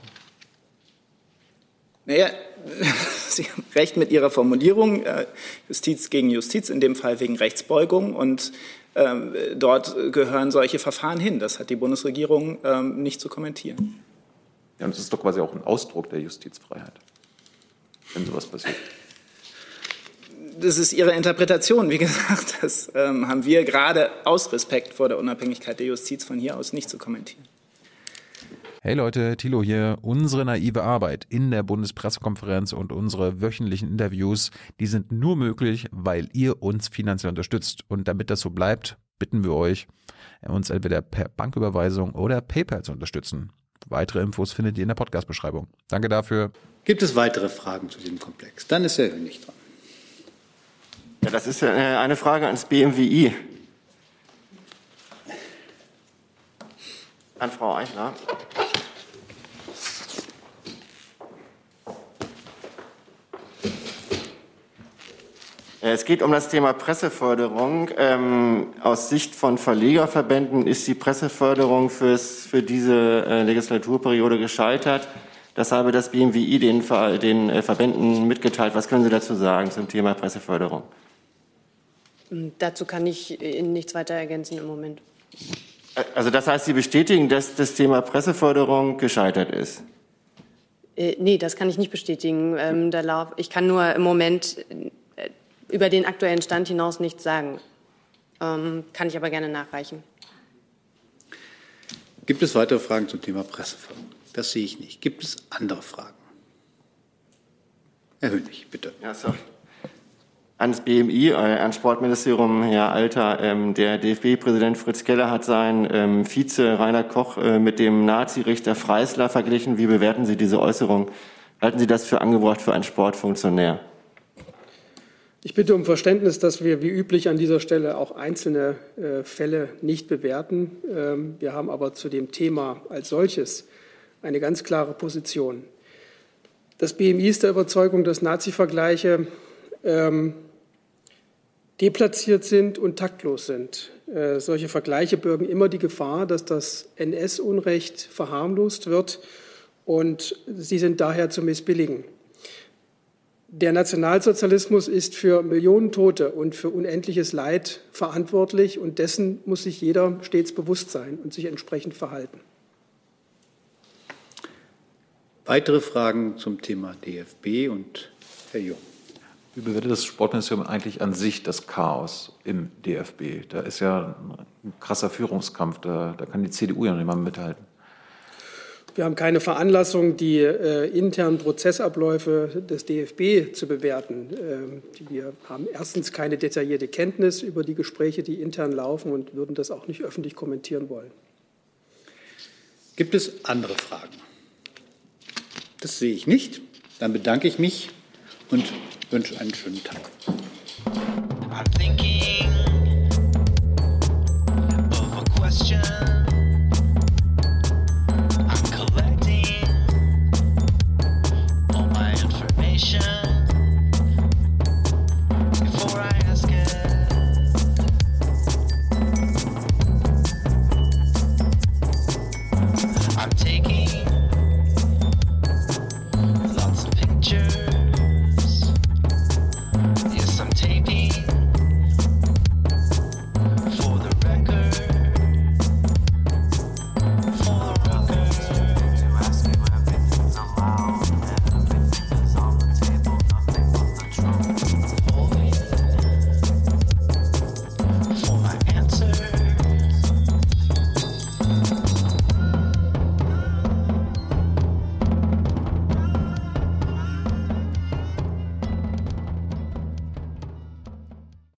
Naja, Sie haben recht mit Ihrer Formulierung. Äh, Justiz gegen Justiz, in dem Fall wegen Rechtsbeugung. Und ähm, dort gehören solche Verfahren hin. Das hat die Bundesregierung ähm, nicht zu kommentieren. Ja, und das ist doch quasi auch ein Ausdruck der Justizfreiheit, wenn sowas passiert. Das ist Ihre Interpretation. Wie gesagt, das ähm, haben wir gerade aus Respekt vor der Unabhängigkeit der Justiz von hier aus nicht zu kommentieren. Hey Leute, Thilo hier. Unsere naive Arbeit in der Bundespressekonferenz und unsere wöchentlichen Interviews, die sind nur möglich, weil ihr uns finanziell unterstützt. Und damit das so bleibt, bitten wir euch, uns entweder per Banküberweisung oder PayPal zu unterstützen. Weitere Infos findet ihr in der Podcast-Beschreibung. Danke dafür. Gibt es weitere Fragen zu diesem Komplex? Dann ist Herr Hönig dran. Ja, das ist eine Frage ans BMWI. An Frau Eichler. Es geht um das Thema Presseförderung. Ähm, aus Sicht von Verlegerverbänden ist die Presseförderung fürs, für diese äh, Legislaturperiode gescheitert. Das habe das BMWI den, den äh, Verbänden mitgeteilt. Was können Sie dazu sagen zum Thema Presseförderung? Ähm, dazu kann ich Ihnen nichts weiter ergänzen im Moment. Also das heißt, Sie bestätigen, dass das Thema Presseförderung gescheitert ist? Äh, nee, das kann ich nicht bestätigen. Ähm, ich kann nur im Moment über den aktuellen Stand hinaus nichts sagen. Ähm, kann ich aber gerne nachreichen. Gibt es weitere Fragen zum Thema Presseförderung? Das sehe ich nicht. Gibt es andere Fragen? Herr Hönig, bitte. Ja, sorry. Ans BMI, äh, ans Sportministerium, Herr Alter, ähm, der DFB-Präsident Fritz Keller hat seinen ähm, Vize Rainer Koch äh, mit dem Nazi-Richter Freisler verglichen. Wie bewerten Sie diese Äußerung? Halten Sie das für angebracht für einen Sportfunktionär? Ich bitte um Verständnis, dass wir wie üblich an dieser Stelle auch einzelne äh, Fälle nicht bewerten. Ähm, wir haben aber zu dem Thema als solches eine ganz klare Position. Das BMI ist der Überzeugung, dass Nazi-Vergleiche ähm, deplatziert sind und taktlos sind. Äh, solche Vergleiche bürgen immer die Gefahr, dass das NS-Unrecht verharmlost wird und sie sind daher zu missbilligen. Der Nationalsozialismus ist für Millionen Tote und für unendliches Leid verantwortlich und dessen muss sich jeder stets bewusst sein und sich entsprechend verhalten. Weitere Fragen zum Thema DFB und Herr Jung. Wie bewertet das Sportministerium eigentlich an sich das Chaos im DFB? Da ist ja ein krasser Führungskampf, da, da kann die CDU ja nicht mal mithalten. Wir haben keine Veranlassung, die äh, internen Prozessabläufe des DFB zu bewerten. Ähm, wir haben erstens keine detaillierte Kenntnis über die Gespräche, die intern laufen und würden das auch nicht öffentlich kommentieren wollen. Gibt es andere Fragen? Das sehe ich nicht. Dann bedanke ich mich und wünsche einen schönen Tag.